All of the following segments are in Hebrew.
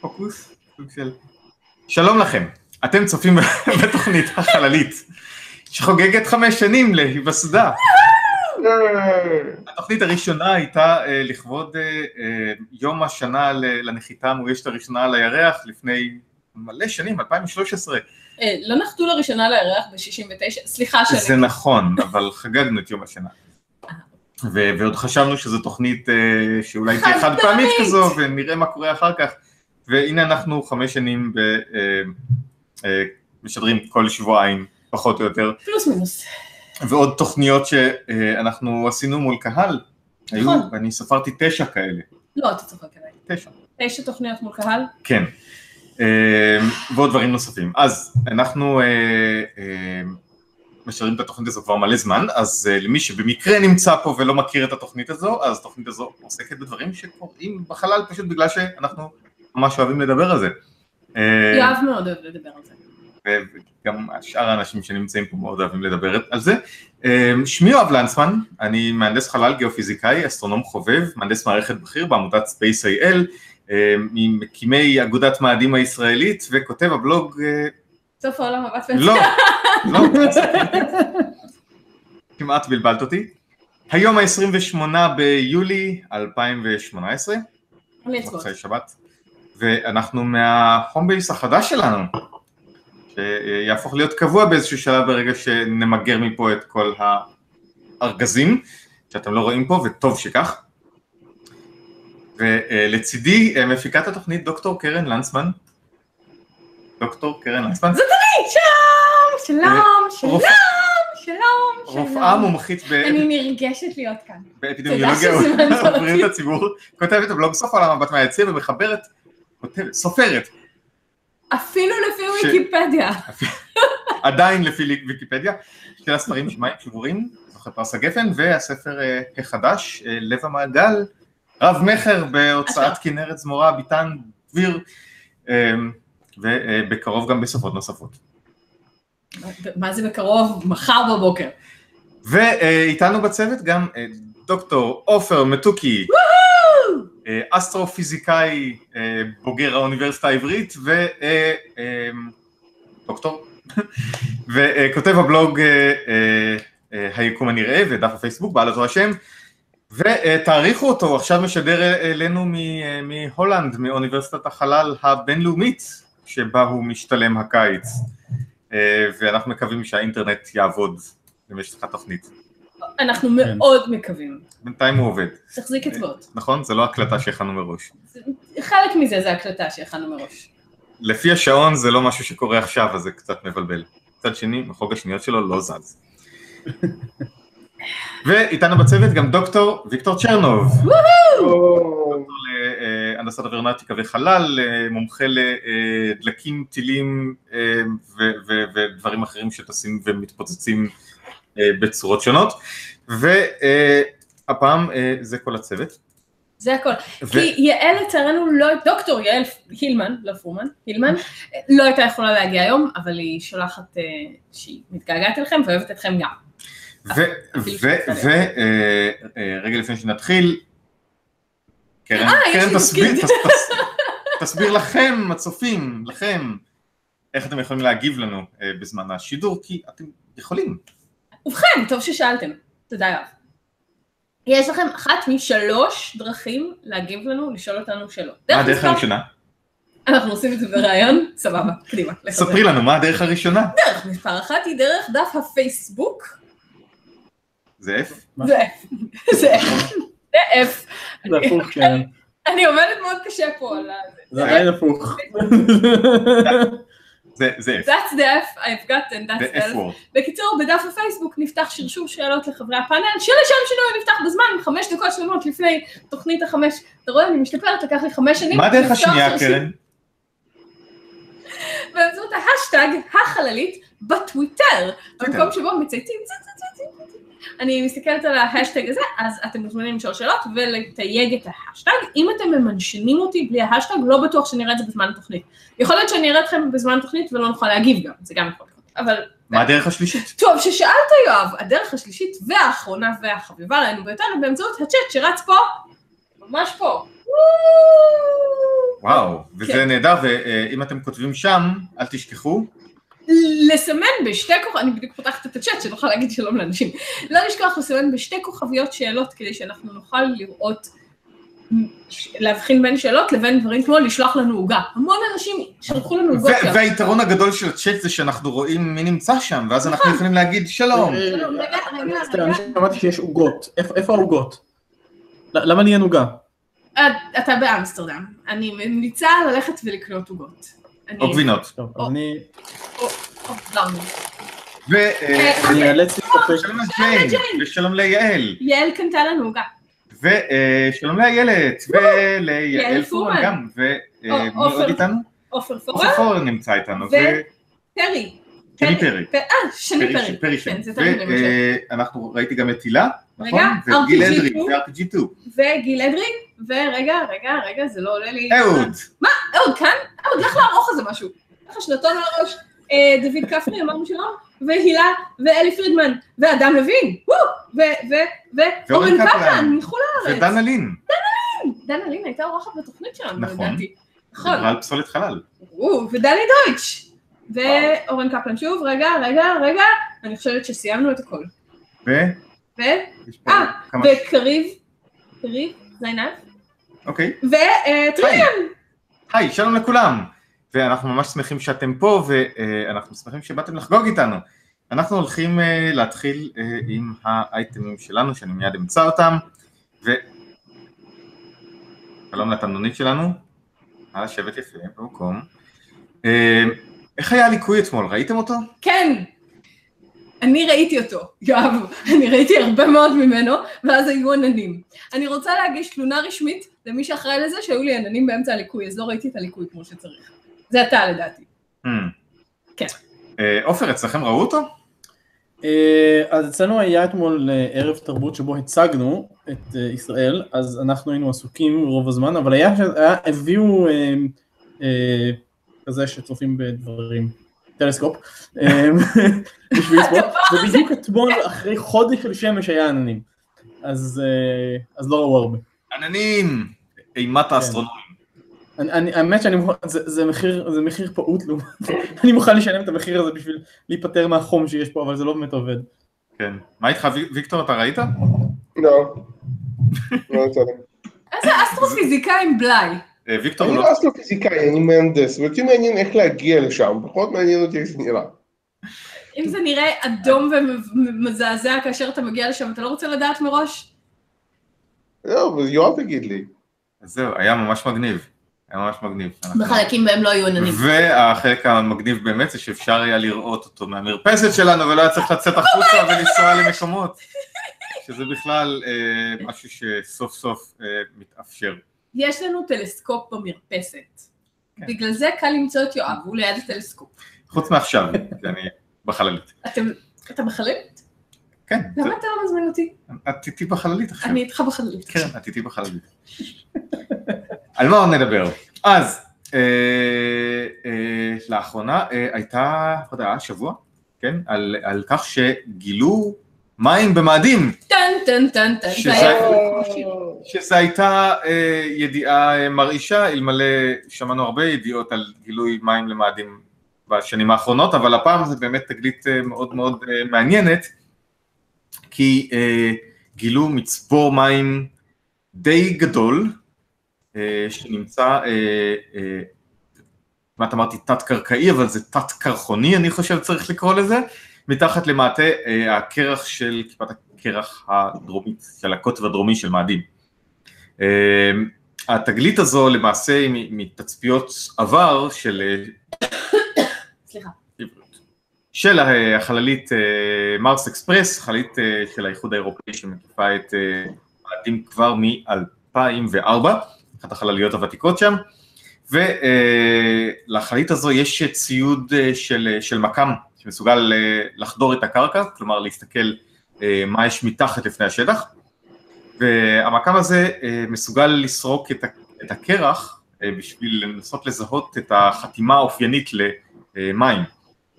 פוקוס, סוג של... שלום לכם, אתם צופים בתוכנית החללית, שחוגגת חמש שנים להיווסדה. התוכנית הראשונה הייתה אה, לכבוד אה, אה, יום השנה לנחיתה המאוישת הראשונה על הירח לפני מלא שנים, 2013. אה, לא נחתו לראשונה לירח ב-69, סליחה שאני... זה נכון, אבל חגגנו את יום השנה. ו- ועוד חשבנו שזו תוכנית שאולי תהיה חד פעמית. כזו, ונראה מה קורה אחר כך. והנה אנחנו חמש שנים ב- אה, אה, משדרים כל שבועיים, פחות או יותר, פלוס מינוס. ועוד תוכניות שאנחנו עשינו מול קהל. היו, נכון. אני ספרתי תשע כאלה, לא, אתה צוחק עליי. תשע. תשע תוכניות מול קהל? כן, אה, ועוד דברים נוספים. אז אנחנו אה, אה, משדרים את התוכנית הזו כבר מלא זמן, אז אה, למי שבמקרה נמצא פה ולא מכיר את התוכנית הזו, אז התוכנית הזו עוסקת בדברים שקורים בחלל פשוט בגלל שאנחנו ממש אוהבים לדבר על זה. אה, יואב מאוד אוהב לדבר על זה. וגם שאר האנשים שנמצאים פה מאוד אוהבים לדבר על זה. אה, שמי יואב לנצמן, אני מהנדס חלל גיאופיזיקאי, אסטרונום חובב, מהנדס מערכת בכיר בעמותת Space.il, אה, ממקימי אגודת מאדים הישראלית וכותב הבלוג, סוף העולם הבא לא, לא, כמעט בלבלת אותי. היום ה-28 ביולי 2018, אני אצבע. מוצאי שבת, ואנחנו מההום בייס החדש שלנו, שיהפוך להיות קבוע באיזשהו שלב ברגע שנמגר מפה את כל הארגזים שאתם לא רואים פה, וטוב שכך. ולצידי אה, מפיקת התוכנית דוקטור קרן לנצמן. דוקטור קרן לנצמן, שלום, שלום, שלום, רופא- שלום, רופאה שלום. מומחית ב- אני נרגשת להיות כאן. באפידמיולוגיה ובריאות. הציבור, כותבת בבלוג סוף העולם מבט מהיציע ומחברת, כותבת, סופרת, אפילו לפי ש- ויקיפדיה. עדיין לפי ויקיפדיה, של הספרים שמיים שבורים, זוכה פרס הגפן, והספר אה, החדש, אה, לב המעגל, רב מכר בהוצאת. כנרת זמורה, ביטן דביר, אה, ובקרוב גם בשפות נוספות. מה זה בקרוב? מחר בבוקר. ואיתנו בצוות גם אה, דוקטור עופר מתוקי, אה, אסטרופיזיקאי אה, בוגר האוניברסיטה העברית ודוקטור, וכותב הבלוג אה, אה, אה, היקום הנראה ודף הפייסבוק בעל אותו השם ותעריכו אותו, עכשיו משדר אלינו מהולנד, מאוניברסיטת החלל הבינלאומית שבה הוא משתלם הקיץ ואנחנו מקווים שהאינטרנט יעבוד במשך התוכנית. אנחנו מאוד מקווים. בינתיים הוא עובד, תחזיק אצבעות. נכון? זה לא הקלטה שהכנו מראש. חלק מזה זה הקלטה שהכנו מראש. לפי השעון זה לא משהו שקורה עכשיו, אז זה קצת מבלבל. מצד שני, מחוג השניות שלו לא זז. ואיתנו בצוות גם דוקטור ויקטור צ'רנוב, דוקטור להנדסת אווירונטיקה וחלל, אה, מומחה לדלקים, טילים אה, ודברים אחרים שטסים ומתפוצצים אה, בצורות שונות. והפעם אה, זה כל הצוות. זה הכל. ו- כי יעל לצערנו לא, דוקטור יעל הילמן, לא פורמן, הילמן, לא הייתה יכולה להגיע היום, אבל היא שולחת אה, שהיא מתגעגעת אליכם ואוהבת אתכם גם. ורגע לפני שנתחיל, קרן אה, קרן תסביר-. תס- תס- תסביר לכם, הצופים, לכם, איך אתם יכולים להגיב לנו אה, בזמן השידור, כי אתם יכולים. ובכן, טוב ששאלתם, תודה יואב. יש לכם אחת משלוש דרכים להגיב לנו, לשאול אותנו שאלות. מה דרך הדרך הראשונה? אנחנו עושים את זה בראיון, סבבה, קדימה. ספרי לנו, מה הדרך הראשונה? דרך מספר אחת היא דרך דף הפייסבוק, זה F? זה זה זה F. זה הפוך, כן. אני עובדת מאוד קשה פה על ה... זה עדיין הפוך. זה- זה F, That's the F I've got and that's F the word. בקיצור, בדף הפייסבוק נפתח שרשור שאלות לחברי הפאנל, שלשם שינוי נפתח בזמן, חמש דקות שלמות לפני תוכנית החמש. אתה רואה, אני משתפרת, לקח לי חמש שנים. מה הדרך השנייה, קרן? באמצעות ההשטג החללית בטוויטר, טוויטר. במקום שבו מצייתים. אני מסתכלת על ההשטג הזה, אז אתם מוזמנים לשאול שאלות ולתייג את ההשטג. אם אתם ממנשנים אותי בלי ההשטג, לא בטוח שאני אראה את זה בזמן התוכנית. יכול להיות שאני אראה אתכם בזמן התוכנית ולא נוכל להגיב גם, זה גם יכול לקרות. אבל מה הדרך השלישית? טוב, ששאלת יואב, הדרך השלישית והאחרונה והחביבה עלינו ביותר היא באמצעות הצ'אט שרץ פה, ממש פה. וואו, וזה כן. נהדר, ואם אתם כותבים שם, אל תשכחו. לסמן בשתי כוכביות, אני בדיוק פותחת את הצ'אט שנוכל להגיד שלום לאנשים. לא לשכוח לסמן בשתי כוכביות שאלות כדי שאנחנו נוכל לראות, להבחין בין שאלות לבין דברים כמו לשלוח לנו עוגה. המון אנשים שלחו לנו עוגות. והיתרון הגדול של הצ'אט זה שאנחנו רואים מי נמצא שם, ואז אנחנו נכון. יכולים להגיד שלום. אה, שלום, רגע, רגע. אני שמעתי שיש עוגות. איפה העוגות? למה לי אין עוגה? אה, אתה באמסטרדם, אני ממליצה ללכת ולקנות עוגות. או גבינות. טוב. אז אני או, לא, ושלום אני אאלץ להסתפק. לג'יין, ושלום ליעל, יעל קנתה לנו עוגה. ושלום לאיילת, וליעל יעל פורמן. גם, ומי עוד עופר. איתנו? עופר עופר פורר, פורר נמצא איתנו, ו- פרי. שני פרי. אה, שני פרי. פרי שם, כן. ואנחנו ראיתי גם את הילה, רגע, נכון? וגיל RPG2. אדרי, ו-RPG2, וגיל אדרי, ורגע, רגע, רגע, זה לא עולה לי. אהוד, אהוד כאן? אהוד, לך לערוך איזה משהו. לך שנתון על הראש. אה, דוד כפרי, אמרנו שלום, והילה, ואלי פרידמן, ואדם לוין, וואו, ו- ו- ואורן קפלן. מחו"ל לארץ. ודנה לין, דנה לין הייתה אורחת בתוכנית שלנו, נכון. לדעתי. נכון. דיברה על פסולת חלל. ודני דויטש. ואורן קפלן שוב, רגע, רגע, רגע, אני חושבת שסיימנו את הכל. ויש ו... פה אה, כמה... וקריב, קריב, זינב, אוקיי. וטריליאן. היי, שלום לכולם, ואנחנו ממש שמחים שאתם פה, ואנחנו שמחים שבאתם לחגוג איתנו. אנחנו הולכים אה, להתחיל אה, עם האייטמים שלנו, שאני מיד אמצא אותם, ו... שלום לתמנונית שלנו, נא לשבת יפה במקום. אה, איך היה הליקוי אתמול, ראיתם אותו? כן, אני ראיתי אותו, יואב, אני ראיתי הרבה מאוד ממנו, ואז היו עננים. אני רוצה להגיש תלונה רשמית למי שאחראי לזה שהיו לי עננים באמצע הליקוי, אז לא ראיתי את הליקוי כמו שצריך. זה אתה לדעתי. Hmm. כן. אה, עופר, אצלכם ראו אותו? אה, אז אצלנו היה אתמול אה, ערב תרבות שבו הצגנו את ישראל, אז אנחנו היינו עסוקים רוב הזמן, אבל היה, הביאו כזה שצופים בדברים, טלסקופ, אה, בשביל לצפות, ובדיוק אתמול אחרי חודש של שמש היה עננים, אז, אה, אז לא ראו הרבה. עננים! אימת. אני, אני, האמת שאני מוכן, זה, זה, מחיר, פעוט לעומת, אני מוכן לשלם את המחיר הזה בשביל להיפטר מהחום שיש פה, אבל זה לא באמת עובד. כן. מה איתך, וי- ויקטור, אתה ראית? לא. לא יצא לי. איזה אסטרופיזיקאי עם בלאי. אה, ויקטור אני לא... לא אסטרופיזיקאי, אני מהנדס, ואותי מעניין איך להגיע לשם, פחות מעניין אותי איך זה נראה. אם זה נראה אדום ומזעזע כאשר אתה מגיע לשם, אתה לא רוצה לדעת מראש? לא, אבל יואב יגיד לי. אז זהו, היה ממש מגניב. היה ממש מגניב. בחלקים בהם לא היו עננים. והחלק המגניב באמת זה שאפשר היה לראות אותו מהמרפסת שלנו ולא היה צריך לצאת החוצה ולנסוע למקומות. שזה בכלל אה, משהו שסוף סוף אה, מתאפשר. יש לנו טלסקופ במרפסת. כן. בגלל זה קל למצוא את יואב, הוא ליד הטלסקופ. חוץ מעכשיו, כי אני בחללית. אתם, אתה בחללית? כן, למה אתה לא מזמין אותי? את איתי בחללית עכשיו. אני איתך בחללית. כן, את איתי בחללית. על מה עוד נדבר? אז, אה, אה, לאחרונה אה, הייתה, היה שבוע, כן? על, על כך שגילו מים במאדים, טן טן טן טן. שזו הייתה אה, ידיעה אה, מרעישה, אלמלא שמענו הרבה ידיעות על גילוי מים למאדים בשנים האחרונות, אבל הפעם זה באמת תגלית אה, מאוד מאוד מעניינת, כי גילו מצבור מים די גדול, שנמצא, כמעט אמרתי תת-קרקעי, אבל זה תת-קרחוני, אני חושב צריך לקרוא לזה, מתחת למעטה אה, הקרח של כיפת הקרח הדרומית, של הקוטב הדרומי של מאדים. אה, התגלית הזו למעשה היא מתצפיות עבר של, אה, סליחה. של אה, החללית מרס אקספרס, חללית של האיחוד האירופאי שמקיפה את מאדים כבר מ-2004, אחת החלליות הוותיקות שם, ולחללית הזו יש ציוד של, של מקם שמסוגל אה, לחדור את הקרקע, כלומר להסתכל אה, מה יש מתחת לפני השטח, והמקם הזה אה, מסוגל לסרוק את, הקרח בשביל לנסות לזהות את החתימה האופיינית למים.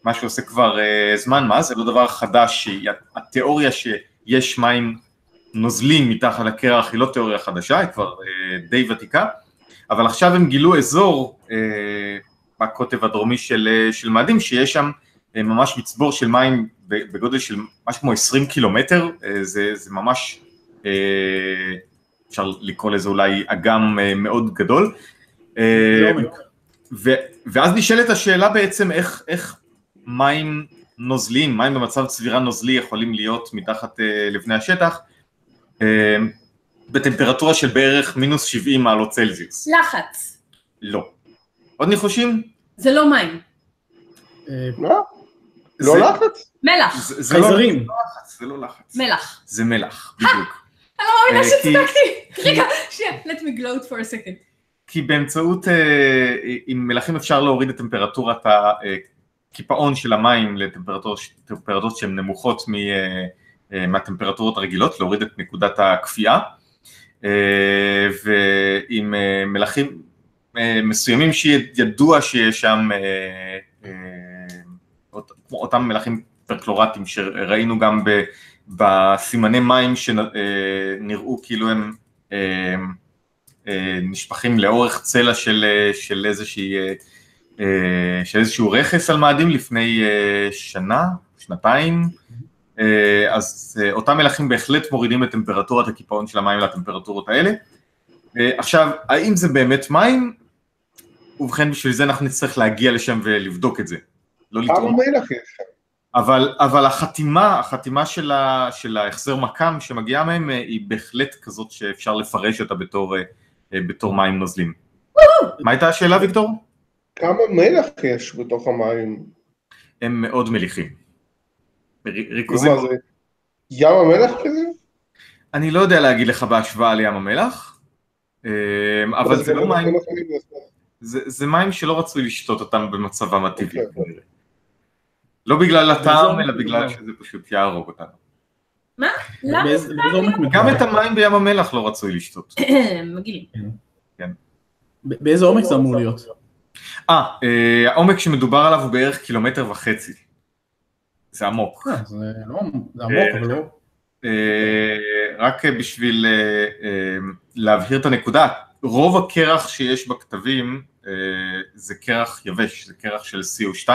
מה שעושה כבר זמן מה, זה? לא דבר חדש, התיאוריה שיש מים נוזלים מתחת לקרח היא לא תיאוריה חדשה, היא כבר די ותיקה, אבל עכשיו הם גילו אזור בקוטב הדרומי של, של מאדים, שיש שם ממש מצבור של מים בגודל של משהו כמו 20 קילומטר, אה, זה, זה ממש, אה, אפשר לקרוא לזה אולי אגם אה, מאוד גדול. אה, ו, ואז נשאלת השאלה בעצם איך, איך מים נוזליים, מים במצב צבירה נוזלי יכולים להיות מתחת אה, לבני השטח, אה, בטמפרטורה של בערך מינוס 70 מעלות צלזיוס. לחץ. לא. עוד ניחושים? זה לא מים. אה, לא? לא זה- לחץ? מלח. לא חייזרים. לחץ, זה לא לחץ. מלח. זה מלח, בדיוק. אני לא מאמינה אה, שצדקתי. רגע, שנייה, let me gloat for a second. כי באמצעות, אה, עם מלחים אפשר להוריד את טמפרטורת הקיפאון של המים לטמפרטורות טמפרטורות שהן נמוכות אה, אה, מהטמפרטורות הרגילות, להוריד את נקודת הקפיאה, אה, ועם אה, מלחים אה, מסוימים שידוע שיש שם אה, אה, אותם מלחים פרקלורטיים שראינו גם ב- בסימני מים שנראו כאילו הם אה, אה, נשפכים לאורך צלע של, אה, של, איזושהי, אה, אה, של איזשהו רכס על מאדים לפני אה, שנה, שנתיים, אה, אז אה, אותם מלחים בהחלט מורידים את טמפרטורת הקיפאון של המים לטמפרטורות האלה. אה, עכשיו, האם זה באמת מים? ובכן, בשביל זה אנחנו נצטרך להגיע לשם ולבדוק את זה, לא כמה לטעון. מלח יש שם? אבל, אבל החתימה, החתימה של, ה, של ההחזר מכ"ם שמגיעה מהם אה, היא בהחלט כזאת שאפשר לפרש אותה בתור, אה, אה, בתור מים נוזלים. מה הייתה השאלה, ויקטור? כמה מלח יש בתוך המים? הם מאוד מליחים. ריכוזים, מה זה? ים המלח כזה? אני לא יודע להגיד לך בהשוואה לים המלח, אבל זה לא מים, זה, זה מים שלא רצוי לשתות אותם במצבם הטבעי. לא בגלל הטעם, אלא בגלל? שזה פשוט יהרוג אותנו. למה? באיזה עומק גם? את המים בים המלח לא רצוי לשתות. מגעילים. ב- באיזה עומק זה אמור להיות? אה, אה, העומק שמדובר עליו הוא בערך קילומטר וחצי. זה עמוק. אה, זה לא- זה עמוק, אבל לא... אה, רק בשביל להבהיר את הנקודה, רוב הקרח שיש בכתבים זה קרח יבש, זה קרח של CO2,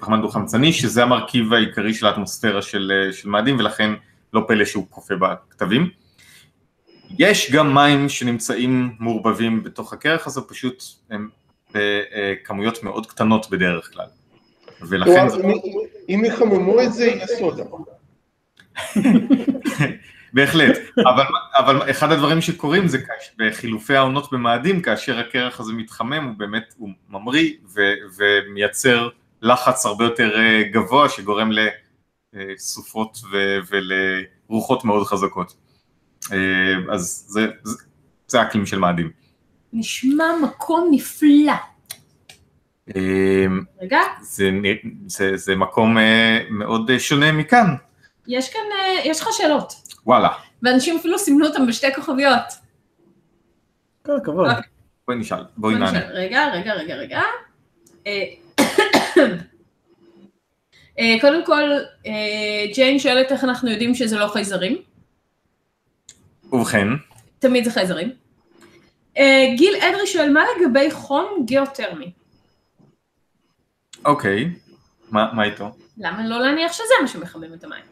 פחמן דו-חמצני, שזה המרכיב העיקרי של האטמוספירה של, אה, של מאדים, ולכן לא פלא שהוא קופא בכתבים. יש גם מים שנמצאים מעורבבים בתוך הקרח הזה, פשוט הם בכמויות מאוד קטנות בדרך כלל. ולכן זה... אם יחממו את זה, יהיה סודה. בהחלט, אבל, אבל אחד הדברים שקורים זה בחילופי העונות במאדים, כאשר הקרח הזה מתחמם, הוא באמת, הוא ממריא ו, ומייצר לחץ הרבה יותר אה, גבוה שגורם לסופות ו, ולרוחות מאוד חזקות. אה, אז זה, זה, זה האקלים של מאדים. נשמע מקום נפלא. אה, רגע, זה, זה, זה מקום מאוד שונה מכאן, יש כאן, יש לך שאלות. וואלה, ואנשים אפילו סימנו אותם בשתי כוכביות. כל הכבוד. אוקיי. בואי נשאל, בואי בוא נענה. רגע, רגע, רגע, רגע. אה, קודם כל, אה, ג'יין שואלת איך אנחנו יודעים שזה לא חייזרים. ובכן, תמיד זה חייזרים. אה, גיל אדרי שואל, מה לגבי חום גיאותרמי? אוקיי, מה, מה איתו? למה לא להניח שזה מה שמחמם את המים?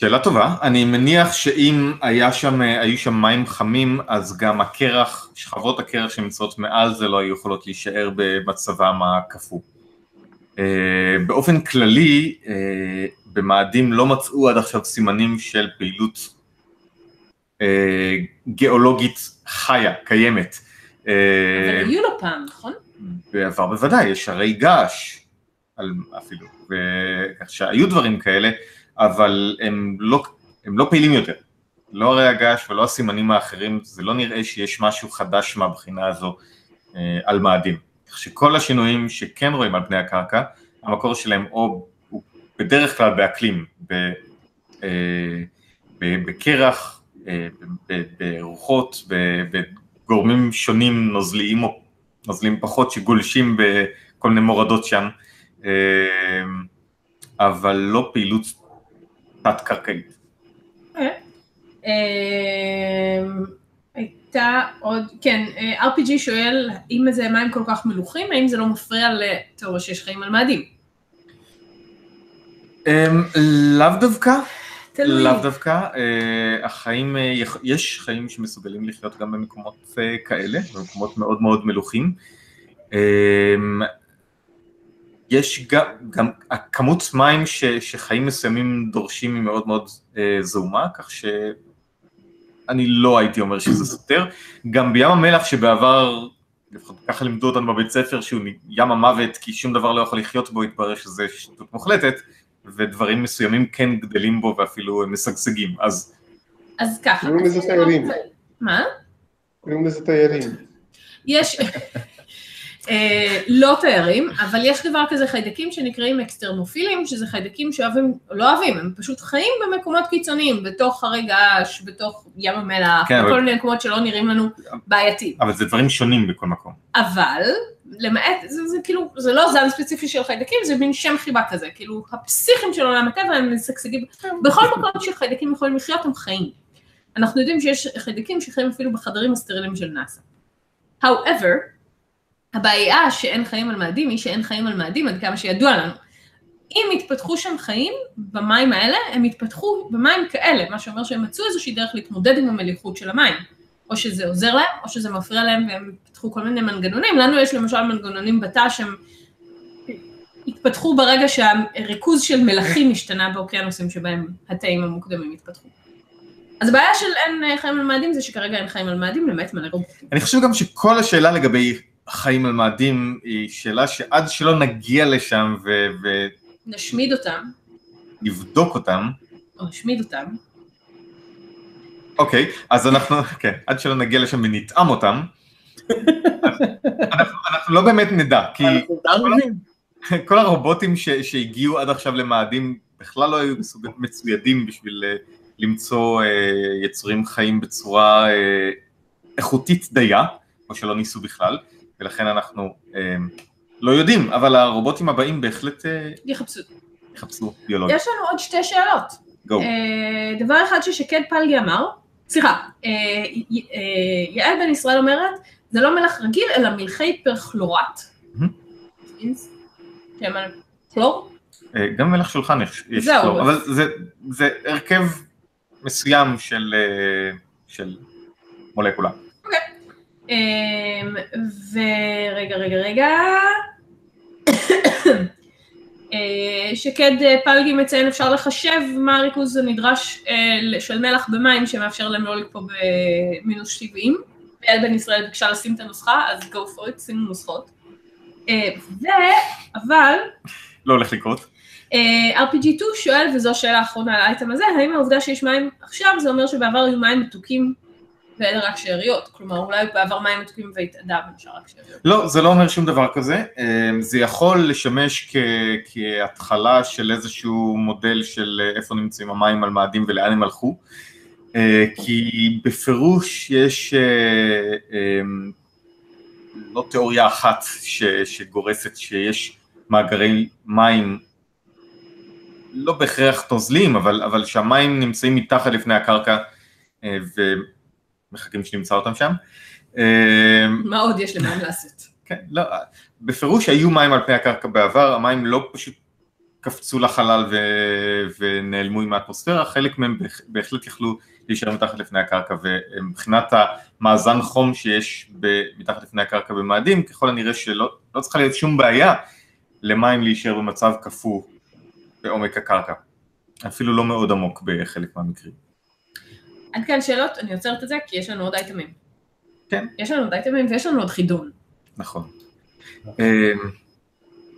שאלה טובה, אני מניח שאם היה שם, היו שם מים חמים, אז גם הקרח, שכבות הקרח שנמצאות מעל זה לא היו יכולות להישאר במצבם הקפוא. אה, באופן כללי, אה, במאדים לא מצאו עד עכשיו סימנים של פעילות אה, גיאולוגית חיה, קיימת. אבל היו לו פעם, נכון? בעבר בוודאי, יש הרי געש על, אפילו, כך שהיו דברים כאלה, אבל הם לא, הם לא פעילים יותר. לא הרי הגעש ולא הסימנים האחרים, זה לא נראה שיש משהו חדש מהבחינה הזו אה, על מאדים. כך שכל השינויים שכן רואים על פני הקרקע, המקור שלהם או הוא בדרך כלל באקלים, ב, אה, ב, בקרח, אה, ב, ברוחות, בגורמים שונים נוזליים או נוזלים פחות שגולשים בכל מיני מורדות שם, אה, אבל לא פעילות תת-קרקעית. אמ, הייתה עוד, כן, אה, RPG שואל אם זה מים כל כך מלוכים, האם זה לא מפריע לתיאוריה שיש חיים על מאדים? אמ, לאו דווקא, תלוי. לאו דווקא, אה, החיים, אה, יש חיים שמסוגלים לחיות גם במקומות כאלה, במקומות מאוד מאוד מלוכים. יש גם, גם הכמות מים ש, שחיים מסוימים דורשים היא מאוד מאוד אה, זעומה, כך שאני לא הייתי אומר שזה סותר. גם בים המלח שבעבר, לפחות ככה לימדו אותנו בבית ספר, שהוא ים המוות כי שום דבר לא יכול לחיות בו, התברר שזה שטות מוחלטת, ודברים מסוימים כן גדלים בו ואפילו משגשגים. אז אז ככה. קוראים לזה תיירים. מה? קוראים לזה תיירים. יש, לא תיירים, אבל יש דבר כזה חיידקים שנקראים אקסטרמופילים, שזה חיידקים שאוהבים, לא אוהבים, הם פשוט חיים במקומות קיצוניים, בתוך הרי געש, בתוך ים המלח, כן, בכל אבל- מיני מקומות שלא נראים לנו בעייתיים. אבל זה דברים שונים בכל מקום. אבל, למעט, זה, זה כאילו, זה לא זן ספציפי של חיידקים, זה מין שם חיבה כזה, כאילו, הפסיכים של עולם הטבע הם משגשגים, בכל מקום שחיידקים יכולים לחיות הם חיים. אנחנו יודעים שיש חיידקים שחיים אפילו בחדרים הסטריליים של נאס"א. However, הבעיה שאין חיים על מאדים היא שאין חיים על מאדים עד כמה שידוע לנו. אם יתפתחו שם חיים במים האלה, הם יתפתחו במים כאלה, מה שאומר שהם מצאו איזושהי דרך להתמודד עם המליחות של המים. או שזה עוזר להם, או שזה מפריע להם והם פיתחו כל מיני מנגנונים. לנו יש למשל מנגנונים בתא שהם התפתחו ברגע שהריכוז של מלחים השתנה באוקיינוסים שבהם התאים המוקדמים התפתחו. אז הבעיה של אין חיים על מאדים זה שכרגע אין חיים על מאדים למעט מלא רובוטים. אני חושב גם שכל השאלה לגבי חיים על מאדים היא שאלה שעד שלא נגיע לשם ו- נשמיד אותם, ונבדוק אותם, או נשמיד אותם, אוקיי, אז אנחנו, כן, עד שלא נגיע לשם ונטעם אותם, אנחנו, אנחנו לא באמת נדע, כי מבינים. כל הרובוטים ש, שהגיעו עד עכשיו למאדים בכלל לא היו מצוידים בשביל אה, למצוא אה, יצורים חיים בצורה אה, איכותית דייה, או שלא ניסו בכלל, ולכן אנחנו אה, לא יודעים, אבל הרובוטים הבאים בהחלט אה, יחפשו. יחפשו ביולוגיה. יש לנו עוד שתי שאלות. גו. אה, דבר אחד ששקד פלגי אמר, סליחה, אה, יעל בן ישראל אומרת, זה לא מלח רגיל, אלא מלחי פרכלורט. כלור? גם מלח שולחן יש. כלור, אבל זה, הרכב מסוים של מולקולה. אמ, ורגע, רגע, רגע. אה, שקד אה, פלגי מציין אפשר לחשב מה הריכוז הנדרש אה, של מלח במים שמאפשר להם לא לקפוא במינוס 70. ויעל בן ישראל ביקשה לשים את הנוסחה, אז go for it, שימו נוסחות. ו... אבל לא הולך לקרות. אה, RPG2 שואל, וזו השאלה האחרונה על האייטם הזה, האם העובדה שיש מים עכשיו זה אומר שבעבר היו מים מתוקים ואלה רק שאריות? כלומר, אולי בעבר מים מתוקים והתאדה ונשאר רק שאריות. לא, זה לא אומר שום דבר כזה. אה, זה יכול לשמש כ, כהתחלה של איזשהו מודל של אה, איפה נמצאים המים על מאדים ולאן הם הלכו. אה, כי בפירוש יש אה, אה, לא תיאוריה אחת ש, שגורסת שיש מאגרי מים לא בהכרח נוזלים, אבל, אבל שהמים נמצאים מתחת לפני הקרקע אה, ומחכים שנמצא אותם שם. אה, מה עוד יש למים לעשות? כן, לא, בפירוש היו מים על פני הקרקע בעבר, המים לא פשוט קפצו לחלל ו... ונעלמו עם האטמוספירה, חלק מהם בהח- בהחלט יכלו להישאר מתחת לפני הקרקע, ומבחינת המאזן חום שיש ב... מתחת לפני הקרקע במאדים, ככל הנראה שלא לא צריכה להיות שום בעיה למים להישאר במצב קפוא בעומק הקרקע, אפילו לא מאוד עמוק בחלק מהמקרים. עד כאן שאלות, אני עוצרת את זה כי יש לנו עוד אייטמים. כן. יש לנו עוד אייטמים ויש לנו עוד חידון. נכון. אמ,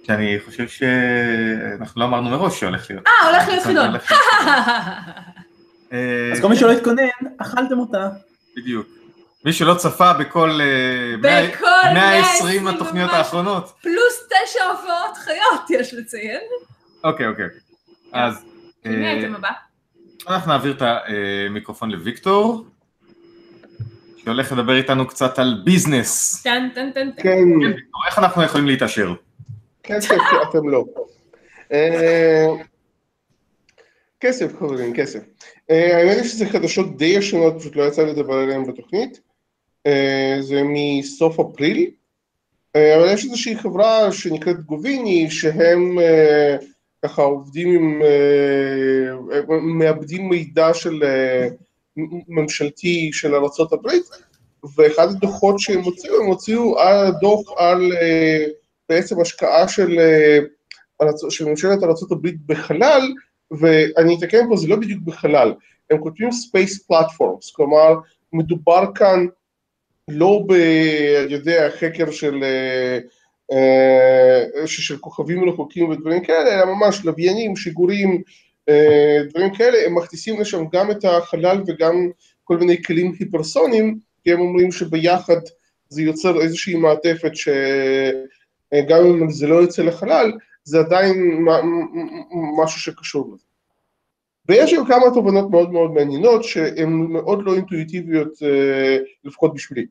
שאני חושב שאנחנו לא אמרנו מראש שהולך להיות. אה, הולך להיות חידון. אה, אז כל מי שלא התכונן, אכלתם אותה. בדיוק. מי שלא צפה בכל אה, מאה- בכל 120 120 התוכניות. האחרונות. פלוס תשע הופעות חיות, יש לציין. אוקיי, אוקיי. אז מי אה, האייטם הבא? אנחנו נעביר את המיקרופון לוויקטור, שהולך לדבר איתנו קצת על ביזנס. טן טן טן טן. כן, איך אנחנו יכולים להתעשר? כן, כן, כן, אתם לא. אה, כסף חברים, כסף. אה, האמת היא שזה חדשות די ישנות, פשוט לא יצא לדבר עליהן בתוכנית. אה, זה מסוף אפריל. אבל יש איזושהי חברה שנקראת גוביני, שהם ככה עובדים עם, אה, מאבדים מידע של אה, ממשלתי של ארה"ב, ואחד הדוחות שהם הוציאו, הם הוציאו דוח על אה, בעצם השקעה של, של ממשלת ארה"ב בחלל, ואני אתקן פה, זה לא בדיוק בחלל, הם כותבים Space Platforms, כלומר, מדובר כאן לא ב... אני יודע, חקר של, ש- של כוכבים רחוקים ודברים כאלה, אלא ממש לוויינים, שיגורים, אה, דברים כאלה, הם מכניסים לשם גם את החלל וגם כל מיני כלים היפרסוניים, כי הם אומרים שביחד זה יוצר איזושהי מעטפת שגם אם זה לא יוצא לחלל, זה עדיין משהו שקשור לזה. ויש גם כמה תובנות מאוד מאוד מעניינות שהן מאוד לא אינטואיטיביות, אה, לפחות בשבילי.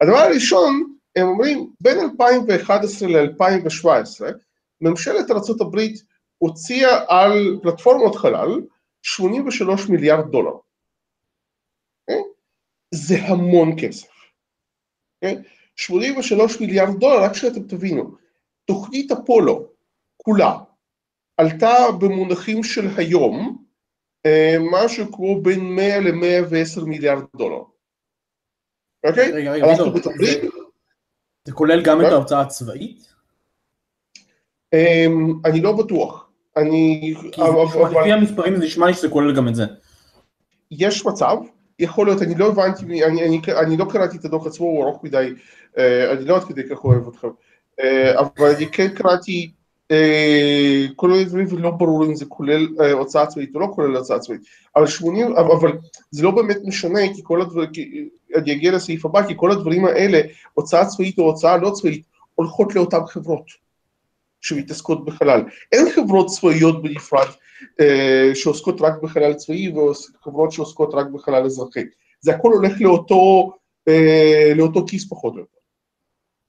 הדבר הראשון, הם אומרים, בין 2011 ל-2017, ממשלת ארה"ב הוציאה על פלטפורמות חלל 83 מיליארד דולר. אה? זה המון כסף. אה? 83 מיליארד דולר, רק שאתם תבינו, תוכנית אפולו כולה עלתה במונחים של היום אה, משהו כמו בין 100 ל-110 מיליארד דולר. אוקיי? רגע, רגע, אנחנו מדברים, זה- כולל גם את מה? ההוצאה הצבאית? אמ, אני לא בטוח. אני... לפי המספרים זה נשמע לי שזה כולל גם את זה. יש מצב, יכול להיות, אני לא הבנתי, אני, אני, אני לא קראתי את הדוח עצמו, הוא ארוך מדי, אה, אני לא עד כדי כך אוהב אתכם, אה, אבל אני כן קראתי כל מיני דברים ולא ברור אם זה כולל אה, הוצאה צבאית או לא כולל הוצאה צבאית, אבל 80, אבל, זה לא באמת משנה, כי כל הדברים, אני אגיע לסעיף הבא, כי כל הדברים האלה, הוצאה צבאית או הוצאה לא צבאית, הולכות לאותן חברות שמתעסקות בחלל. אין חברות צבאיות בנפרד אה, שעוסקות רק בחלל צבאי וחברות שעוסקות רק בחלל אזרחי. זה הכל הולך לאותו, אה, לאותו כיס פחות או יותר.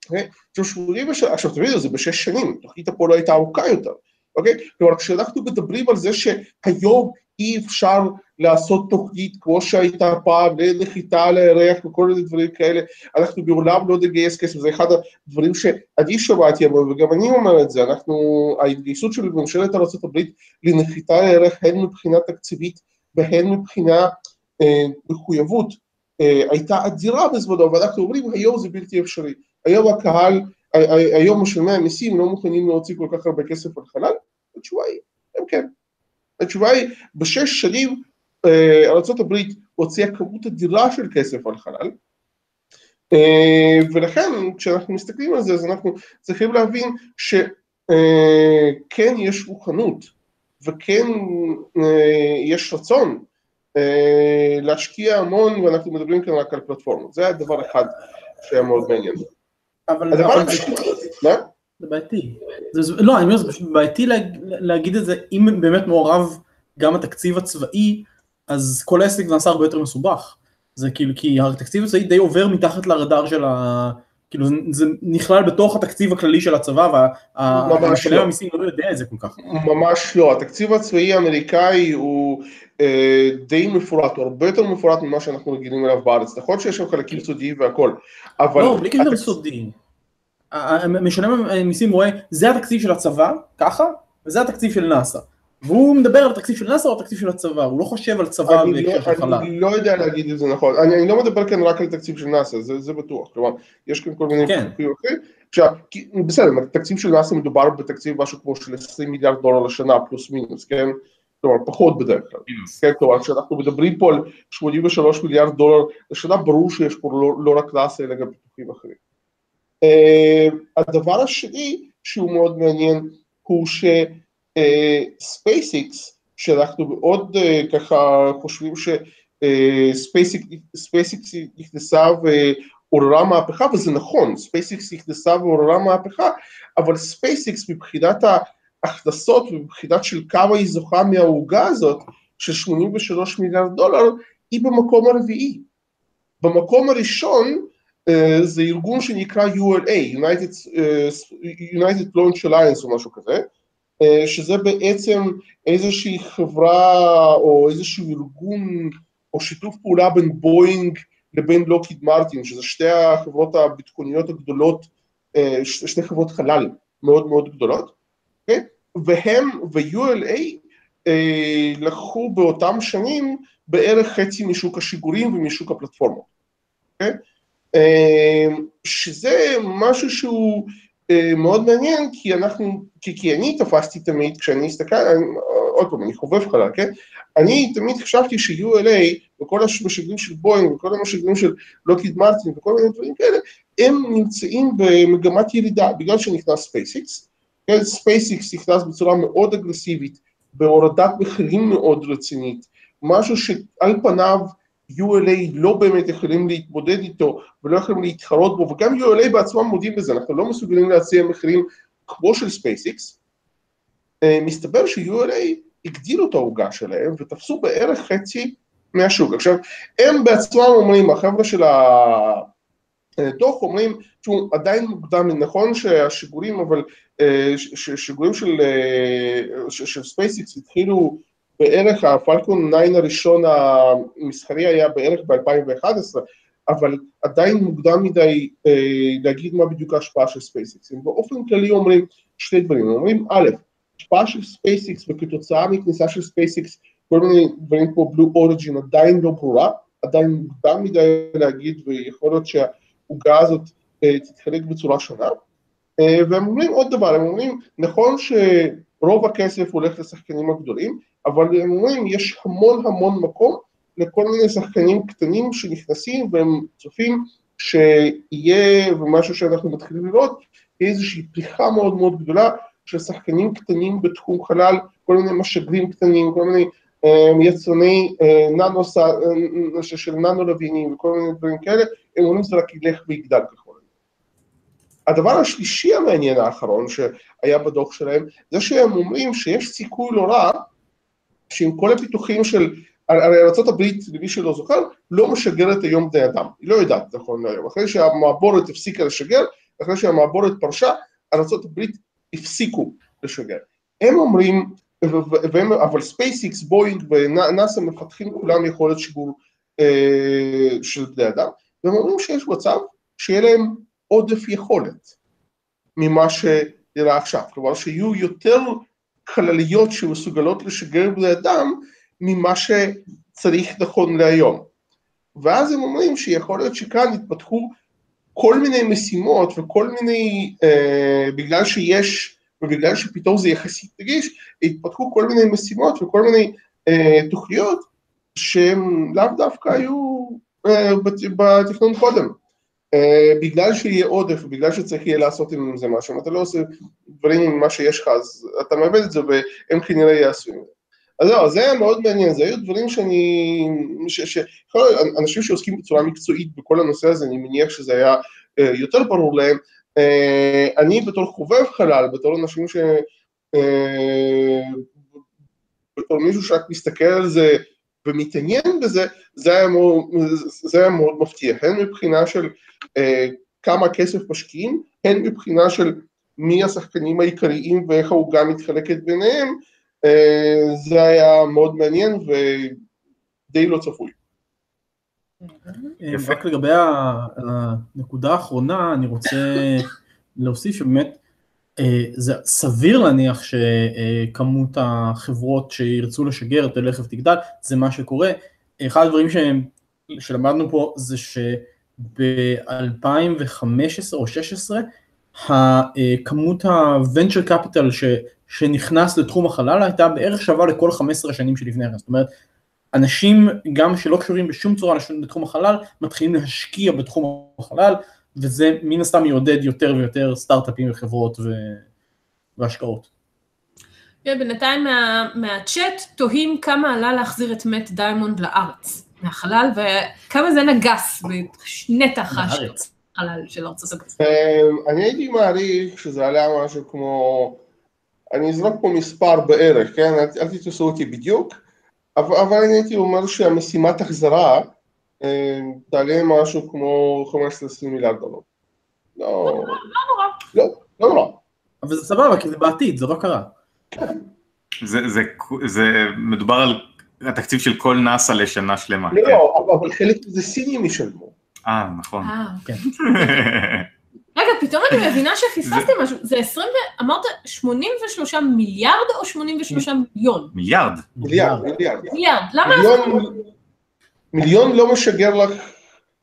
אוקיי? עכשיו, 87, עכשיו תבינו, זה בשש שנים, תוכנית אפולו הייתה ארוכה יותר, אוקיי? כלומר, כשאנחנו מדברים על זה שהיום אי אפשר לעשות תוכנית כמו שהייתה פעם, לנחיתה על הירח וכל מיני דברים כאלה, אנחנו בעולם לא נגייס כסף, זה אחד הדברים שאני שמעתי, אבל וגם אני אומר את זה, אנחנו, ההתגייסות של ממשלת ארה"ב לנחיתה על הירח, הן מבחינה תקציבית והן מבחינה אה, מחויבות, אה, הייתה אדירה בזמנו, ואנחנו אומרים היום זה בלתי אפשרי. היום הקהל, היום משלמי המיסים לא מוכנים להוציא כל כך הרבה כסף על חלל? התשובה היא, הם כן. התשובה היא, בשש שנים אה, ארה"ב הוציאה כמות אדירה של כסף על חלל, אה, ולכן כשאנחנו מסתכלים על זה אז אנחנו צריכים להבין שכן יש מוכנות וכן אה, יש רצון אה, להשקיע המון ואנחנו מדברים כאן רק על פלטפורמות, זה הדבר אחד שהיה מאוד מעניין. אבל הדבר אבל זה- השני, מה? זה בעייתי. לא, אני אומר, זה פשוט בעייתי להג- להגיד את זה, אם באמת מעורב גם התקציב הצבאי, אז כל העסק נעשה הרבה יותר מסובך. זה כאילו, כי התקציב הצבאי די עובר מתחת לרדאר של ה... כאילו זה, זה נכלל בתוך התקציב הכללי של הצבא, והמשלם לא. המיסים לא יודע את זה כל כך. ממש לא, התקציב הצבאי האמריקאי הוא אה, די מפורט, הוא הרבה יותר מפורט ממה שאנחנו רגילים אליו בארץ, נכון שיש שם חלקים סודיים והכל, אבל... לא, בלי קשר לסודי. משלם המיסים רואה, זה התקציב של הצבא, ככה, וזה התקציב של נאס"א. והוא מדבר על התקציב של נאס"א או התקציב של הצבא, הוא לא חושב על צבא בהקשר של לא, חלל. אני לא יודע להגיד את זה נכון, אני, אני לא מדבר כאן רק על תקציב של נאס"א, זה, זה בטוח, כלומר, יש כאן כל מיני כן. תקציבים אחרים, עכשיו, בסדר, תקציב של נאס"א מדובר בתקציב משהו כמו של 20 מיליארד דולר לשנה פלוס מינוס, כן? כלומר, פחות בדרך כלל. כן? כלומר, כשאנחנו מדברים פה על 83 מיליארד דולר לשנה, ברור שיש פה לא, לא רק נאס"א, אלא גם פיתוחים אחרים. Uh, הדבר השני שהוא מאוד מעניין הוא שספייסיקס, שאנחנו מאוד uh, ככה חושבים שספייסיקס נכנסה ועוררה מהפכה, וזה נכון, ספייסיקס נכנסה ועוררה מהפכה, אבל ספייסיקס מבחינת ההכנסות ומבחינת של כמה היא זוכה מהעוגה הזאת, של 83 מיליארד דולר, היא במקום הרביעי. במקום הראשון, Uh, זה ארגון שנקרא ULA, United, United Launch Alliance או משהו כזה, אה, שזה בעצם איזושהי חברה או איזשהו ארגון או שיתוף פעולה בין בואינג לבין לוקיד מרטין, שזה שתי החברות הביטחוניות הגדולות, אה, שתי חברות חלל מאוד מאוד גדולות, okay? אוקיי? והם ו-ULA אה, לקחו באותם שנים בערך חצי משוק השיגורים ומשוק הפלטפורמות, okay? אוקיי? אה, שזה משהו שהוא אה, מאוד מעניין, כי אנחנו, כי, כי אני תפסתי תמיד, כשאני אסתכל, עוד פעם, אני חובב חלל, כן? אני תמיד חשבתי ש-ULA וכל המשגרים של בואינג וכל המשגרים של לוקהיד מרטין וכל מיני דברים כאלה, הם נמצאים במגמת ירידה, בגלל שנכנס ספייסיקס, כן, ספייסיקס נכנס בצורה מאוד אגרסיבית, בהורדת מחירים מאוד רצינית, משהו שעל פניו ULA לא באמת יכולים להתמודד איתו ולא יכולים להתחרות בו, וגם ULA בעצמם מודים בזה, אנחנו לא מסוגלים להציע מחירים כמו של ספייסיקס, אה, מסתבר ש-ULA הגדילו את העוגה שלהם ותפסו בערך חצי מהשוק. עכשיו, הם בעצמם אומרים, החבר'ה של הדוח אומרים, תשמעו, עדיין מוקדם, נכון שהשיגורים, אבל אה, שיגורים של, אה, של ספייסיקס התחילו בערך, הפלקון 9 הראשון המסחרי היה בערך ב-2011, אבל עדיין מוקדם מדי אה, להגיד מה בדיוק ההשפעה של ספייסיקס. הם באופן כללי אומרים שני דברים, אומרים א', השפעה של ספייסיקס וכתוצאה מכניסה של ספייסיקס כל מיני דברים כמו בלו אוריג'ין עדיין לא ברורה, עדיין מוקדם מדי להגיד ויכול להיות שהעוגה הזאת אה, תתחלק בצורה שונה. אה, והם אומרים עוד דבר, הם אומרים נכון שרוב הכסף הולך לשחקנים הגדולים, אבל אומרים יש המון המון מקום לכל מיני שחקנים קטנים שנכנסים והם צופים שיהיה, ומשהו שאנחנו מתחילים לראות, איזושהי פריחה מאוד מאוד גדולה של שחקנים קטנים בתחום חלל, כל מיני משאבים קטנים, כל מיני אה, יצרני אה, ננו, אה, של ננו לוויינים וכל מיני דברים כאלה, הם אומרים שזה רק ילך ויגדל ככל הדבר השלישי המעניין האחרון שהיה בדוח שלהם, זה שהם אומרים שיש סיכוי לא רע שעם כל הפיתוחים של, הרי ארה"ב, למי שלא זוכר, לא משגרת היום בני אדם, היא לא יודעת נכון להיום, אחרי שהמעבורת הפסיקה לשגר, אחרי שהמעבורת פרשה, ארה"ב הפסיקו לשגר. הם אומרים, והם, אבל ספייסיקס, בואינג ונאסא מפתחים כולם יכולת שיגור אה, של בני אדם, והם אומרים שיש מצב שיהיה להם עודף יכולת ממה שנראה עכשיו, כלומר שיהיו יותר חלליות שמסוגלות לשגר בני אדם ממה שצריך נכון להיום. ואז הם אומרים שיכול להיות שכאן יתפתחו כל מיני משימות וכל מיני, אה, בגלל שיש, ובגלל שפתאום זה יחסית נגיש, התפתחו כל מיני משימות וכל מיני אה, תוכניות שהן לאו דווקא היו אה, בתכנון קודם. Uh, בגלל שיהיה עודף, בגלל שצריך יהיה לעשות עם זה משהו, אם אתה לא עושה דברים עם מה שיש לך, אז אתה מאבד את זה והם כנראה יעשו עם זה. אז זהו, זה היה מאוד מעניין, זה היו דברים שאני, ש, ש, אנשים שעוסקים בצורה מקצועית בכל הנושא הזה, אני מניח שזה היה uh, יותר ברור להם. Uh, אני בתור חובב חלל, בתור אנשים ש... בתור מישהו שרק מסתכל על זה ומתעניין בזה, זה היה מאוד, זה היה מאוד מפתיע, הן מבחינה של אה, כמה כסף משקיעים, הן מבחינה של מי השחקנים העיקריים ואיך העוגה מתחלקת ביניהם, אה, זה היה מאוד מעניין ודי לא צפוי. רק לגבי הנקודה האחרונה, אני רוצה להוסיף שבאמת זה סביר להניח שכמות החברות שירצו לשגר תלך ותגדל, זה מה שקורה. אחד הדברים שלמדנו פה זה שב-2015 או 2016 כמות ה-venture capital ש, שנכנס לתחום החלל הייתה בערך שווה לכל 15 שנים שלפני כן, זאת אומרת אנשים גם שלא קשורים בשום צורה לתחום החלל מתחילים להשקיע בתחום החלל וזה מן הסתם יעודד יותר ויותר סטארט-אפים וחברות ו... והשקעות. כן, בינתיים מה, מהצ'אט תוהים כמה עלה להחזיר את מאט דיימון לארץ, מהחלל, וכמה זה נגס בנתח החלל של ארצות הברית. אמ, אני הייתי מעריך שזה עלה משהו כמו, אני אזרוק פה מספר בערך, כן? אל תתפסו אותי בדיוק, אבל אני הייתי אומר שהמשימת החזרה תעלה משהו כמו 15-20 מיליארד דולר. לא, לא נורא. לא, לא נורא. אבל זה סבבה, כי זה בעתיד, זה לא קרה. זה, זה, זה מדובר על התקציב של כל נאסא לשנה שלמה. לא, כן. לא, אבל חלק מזה סינים ישלמו. אה, נכון. אה, כן. רגע, פתאום אני מבינה שפספסתי משהו, זה 20, ו- אמרת 83 מיליארד או 83 מיליון? מיליארד. מיליארד, מיליארד. מיליארד, למה? מיליון, לא משגר לך,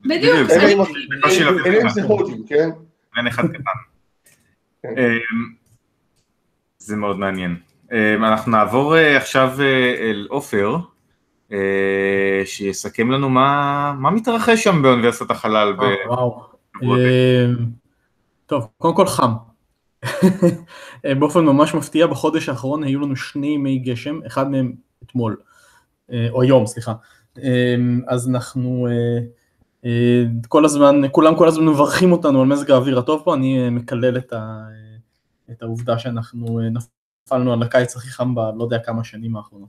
בדיוק, אלא אם. זה הודים, כן? אין אחד קטן. כן. אמ, זה מאוד מעניין. אמ, אנחנו נעבור אה, עכשיו אה, אל עופר, אה, שיסכם לנו מה מה מתרחש שם באוניברסיטת החלל. ב- וואו. אה, טוב, קודם כל חם. באופן ממש מפתיע, בחודש האחרון היו לנו שני ימי גשם, אחד מהם אתמול, או היום, סליחה. אה, אז אנחנו אה, אה, כל הזמן, כולם כל הזמן מברכים אותנו על מזג האוויר הטוב פה, אני אה, מקלל את, ה, את העובדה שאנחנו נפלנו על הקיץ הכי חם ב... לא יודע כמה שנים האחרונות.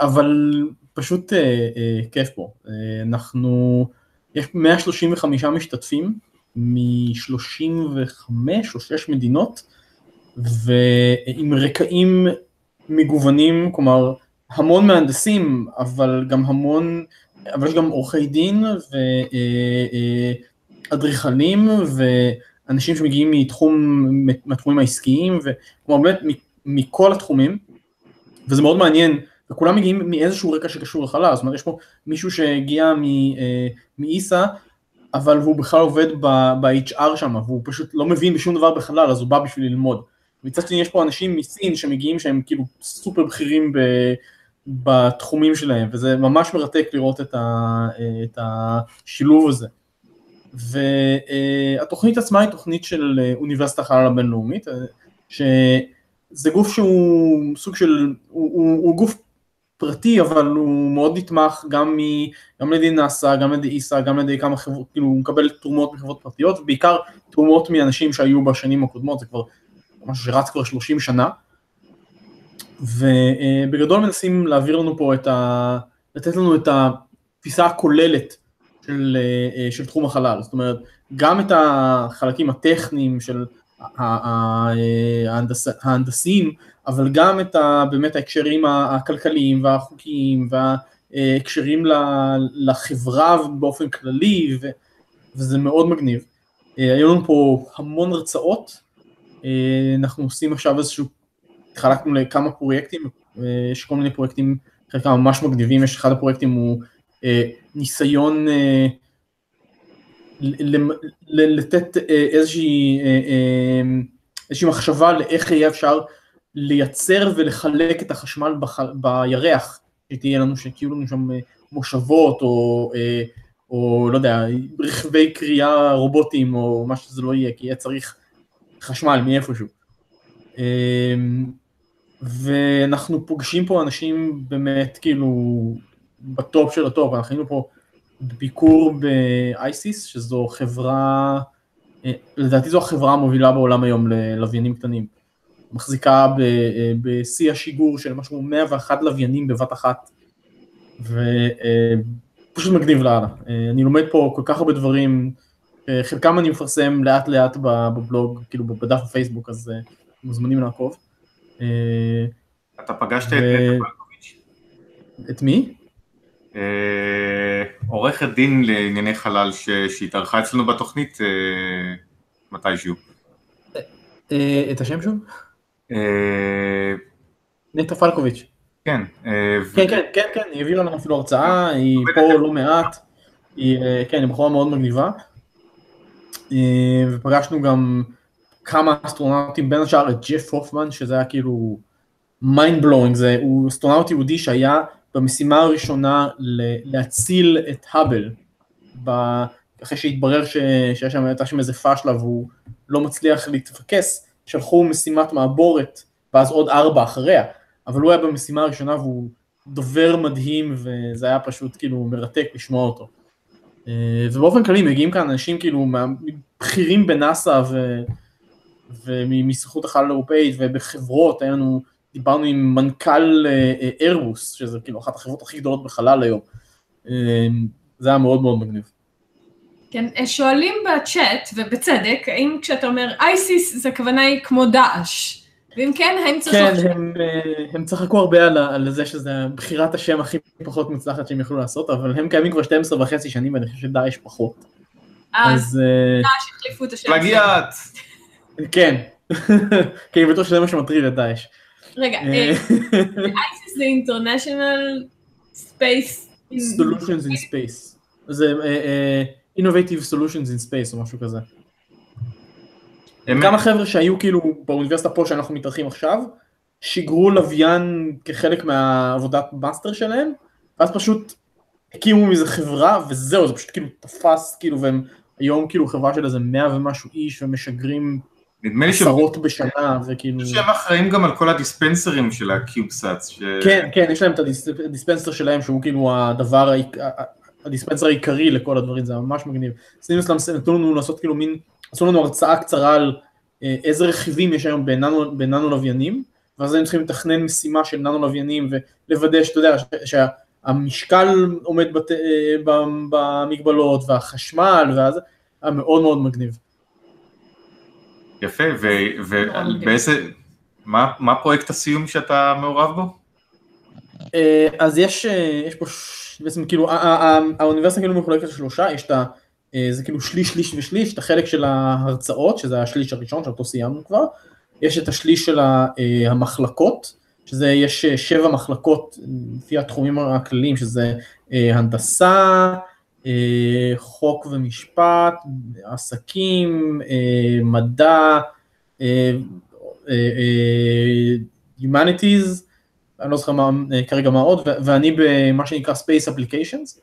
אבל פשוט כיף פה. אנחנו, יש 135 משתתפים מ-35 או 6 מדינות, ועם רקעים מגוונים, כלומר המון מהנדסים, אבל גם המון, אבל יש גם עורכי דין ואדריכלים ואנשים שמגיעים מתחום, מהתחומים העסקיים, וכלומר באמת מכל התחומים, וזה מאוד מעניין, וכולם מגיעים מאיזשהו רקע שקשור לחלל, זאת אומרת יש פה מישהו שהגיע אה, מאיסה, אבל הוא בכלל עובד ב-HR שם, והוא פשוט לא מבין בשום דבר בחלל, אז הוא בא בשביל ללמוד. מצד שני יש פה אנשים מסין שמגיעים שהם כאילו סופר בכירים ב, בתחומים שלהם, וזה ממש מרתק לראות את, ה, את השילוב הזה. והתוכנית עצמה היא תוכנית של אוניברסיטת החלל הבינלאומית, שזה גוף שהוא סוג של, הוא, הוא, הוא גוף פרטי, אבל הוא מאוד נתמך גם, מ, גם על ידי נאסא, גם על ידי איסה, גם על ידי כמה חברות, כאילו הוא מקבל תרומות מחברות פרטיות, ובעיקר תרומות מאנשים שהיו בשנים הקודמות, זה כבר משהו שרץ כבר 30 שנה, ובגדול מנסים להעביר לנו פה את ה... לתת לנו את התפיסה הכוללת של, של תחום החלל, זאת אומרת, גם את החלקים הטכניים של ההנדס, ההנדסיים, אבל גם את ה, באמת ההקשרים הכלכליים והחוקיים וההקשרים לחברה באופן כללי, ו, וזה מאוד מגניב. היו לנו פה המון הרצאות, אנחנו עושים עכשיו איזשהו, התחלקנו לכמה פרויקטים, יש כל מיני פרויקטים, חלקם ממש מגניבים, יש אחד הפרויקטים הוא ניסיון לתת איזושהי, איזושהי מחשבה לאיך יהיה אפשר לייצר ולחלק את החשמל בירח, שתהיה לנו, שתהיו לנו שם מושבות או, או לא יודע, רכבי כרייה רובוטיים או מה שזה לא יהיה, כי יהיה צריך חשמל מאיפשהו. ואנחנו פוגשים פה אנשים באמת כאילו ב top של ה top, אנחנו היינו פה בביקור ב ISIS, שזו חברה, לדעתי זו החברה המובילה בעולם היום ללוויינים קטנים. מחזיקה בשיא השיגור של משהו 101 לוויינים בבת אחת, ופשוט מגניב לאללה. אני לומד פה כל כך הרבה דברים, חלקם אני מפרסם לאט לאט בבלוג, כאילו בדף הפייסבוק, אז מוזמנים לעקוב. אתה פגשת את פלקוביץ'? את מי? עורכת דין לענייני חלל שהתארחה אצלנו בתוכנית מתישהו. את השם שוב? נטע פלקוביץ'. כן. כן, כן, כן, כן, היא העבירה לנו אפילו הרצאה, היא פה לא מעט, היא, כן, היא בחורה מאוד מגניבה. ופגשנו גם כמה אסטרונאוטים, בין השאר את ג'ף הופמן, שזה היה כאילו mind blowing, זה, הוא אסטרונאוט יהודי שהיה במשימה הראשונה להציל את האבל, אחרי שהתברר שיש שם, הייתה שם איזה פאשלה והוא לא מצליח להתפקס, שלחו משימת מעבורת, ואז עוד ארבע אחריה, אבל הוא היה במשימה הראשונה והוא דובר מדהים, וזה היה פשוט כאילו מרתק לשמוע אותו. ובאופן כללי מגיעים כאן אנשים כאילו בכירים בנאסא ו... ומסוכנות החלל האירופאית ובחברות, היה לנו, דיברנו עם מנכ"ל איירבוס, שזה כאילו אחת החברות הכי גדולות בחלל היום. זה היה מאוד מאוד מגניב. כן, שואלים בצ'אט, ובצדק, האם כשאתה אומר אייסיס, זה הכוונה היא כמו דאעש. ואם כן, האם צריך... כן, לחשוב- הם, אה, הם צחקו הרבה על, על זה שזה בחירת השם הכי פחות מוצלחת שהם יכלו לעשות, אבל הם קיימים כבר 12 וחצי שנים ואני חושב שדאעש פחות. אז אז אה, החליפו את השם. פלגיאט! כן, כי אני בטוח שזה מה שמטריד את דאעש. רגע, אה, ISIS זה International Space... Solutions in Space. זה אה, אה, Innovative Solutions in Space או משהו כזה. כמה חבר'ה שהיו כאילו באוניברסיטה פה שאנחנו מתארחים עכשיו, שיגרו לוויין כחלק מהעבודת master שלהם, ואז פשוט הקימו מזה חברה וזהו, זה פשוט כאילו תפס כאילו והם היום כאילו חברה של איזה מאה ומשהו איש ומשגרים נדמה לי עשרות בשנה וכאילו... שהם אחראים גם על כל הדיספנסרים של הקיובסאטס. ש- כן, כן, יש להם את הדיס- הדיספנסר שלהם שהוא כאילו הדבר, הדיספנסר העיקרי לכל הדברים, זה ממש מגניב. סינוס נתנו לנו לעשות כאילו מין, עשו לנו הרצאה קצרה על אה, איזה רכיבים יש היום בננו, בננו לוויינים, ואז הם צריכים לתכנן משימה של ננו לוויינים ולוודא שאתה יודע ש- שהמשקל עומד בת, אה, במגבלות והחשמל, ואז היה מאוד מאוד מגניב. יפה, ו- ובאיזה... מה מה פרויקט הסיום שאתה מעורב בו? אה, אז יש, אה, יש פה בעצם כאילו, האוניברסיטה כאילו מחולקת לשלושה, יש את ה... אה, זה כאילו שליש, שליש ושליש, את החלק של ההרצאות, שזה השליש הראשון, שאותו סיימנו כבר, יש את השליש של ה- המחלקות, שזה יש שבע מחלקות לפי התחומים הכלליים, שזה הנדסה, חוק ומשפט, עסקים, אה, מדע, אה, אה, אה, Humanities, אני לא זוכר מה, אה, כרגע מה עוד, ואני במה שנקרא Space Applications,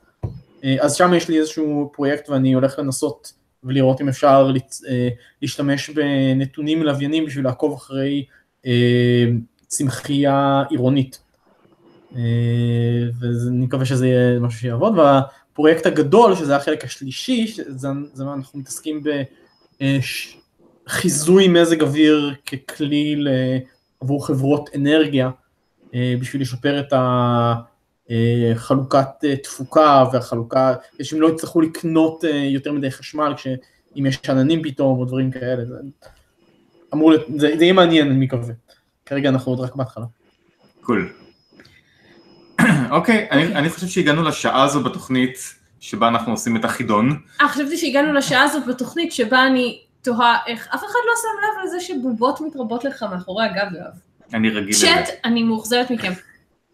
אה, אז שם יש לי איזשהו פרויקט ואני הולך לנסות ולראות אם אפשר אה, להשתמש בנתונים לוויינים בשביל לעקוב אחרי אה, צמחייה עירונית. אה, ואני מקווה שזה יהיה משהו שיעבוד, והפרויקט הגדול, שזה החלק השלישי, זה, זה מה אנחנו מתעסקים בחיזוי מזג אוויר ככלי עבור חברות אנרגיה, אה, בשביל לשפר את החלוקת אה, תפוקה והחלוקה, שהם לא יצטרכו לקנות אה, יותר מדי חשמל כשאם יש עננים פתאום או דברים כאלה, זה אמור, זה זה יהיה מעניין אני מקווה, כרגע אנחנו עוד רק בהתחלה. קול. אוקיי, אני אני חושב שהגענו לשעה הזו בתוכנית שבה אנחנו עושים את החידון. אה, חשבתי שהגענו לשעה הזאת בתוכנית שבה אני תוהה איך אף אחד לא שם לב לזה שבובות מתרבות לך מאחורי הגב, יואב. אני רגיל לזה. צ'אט, אני מאוכזבת מכם.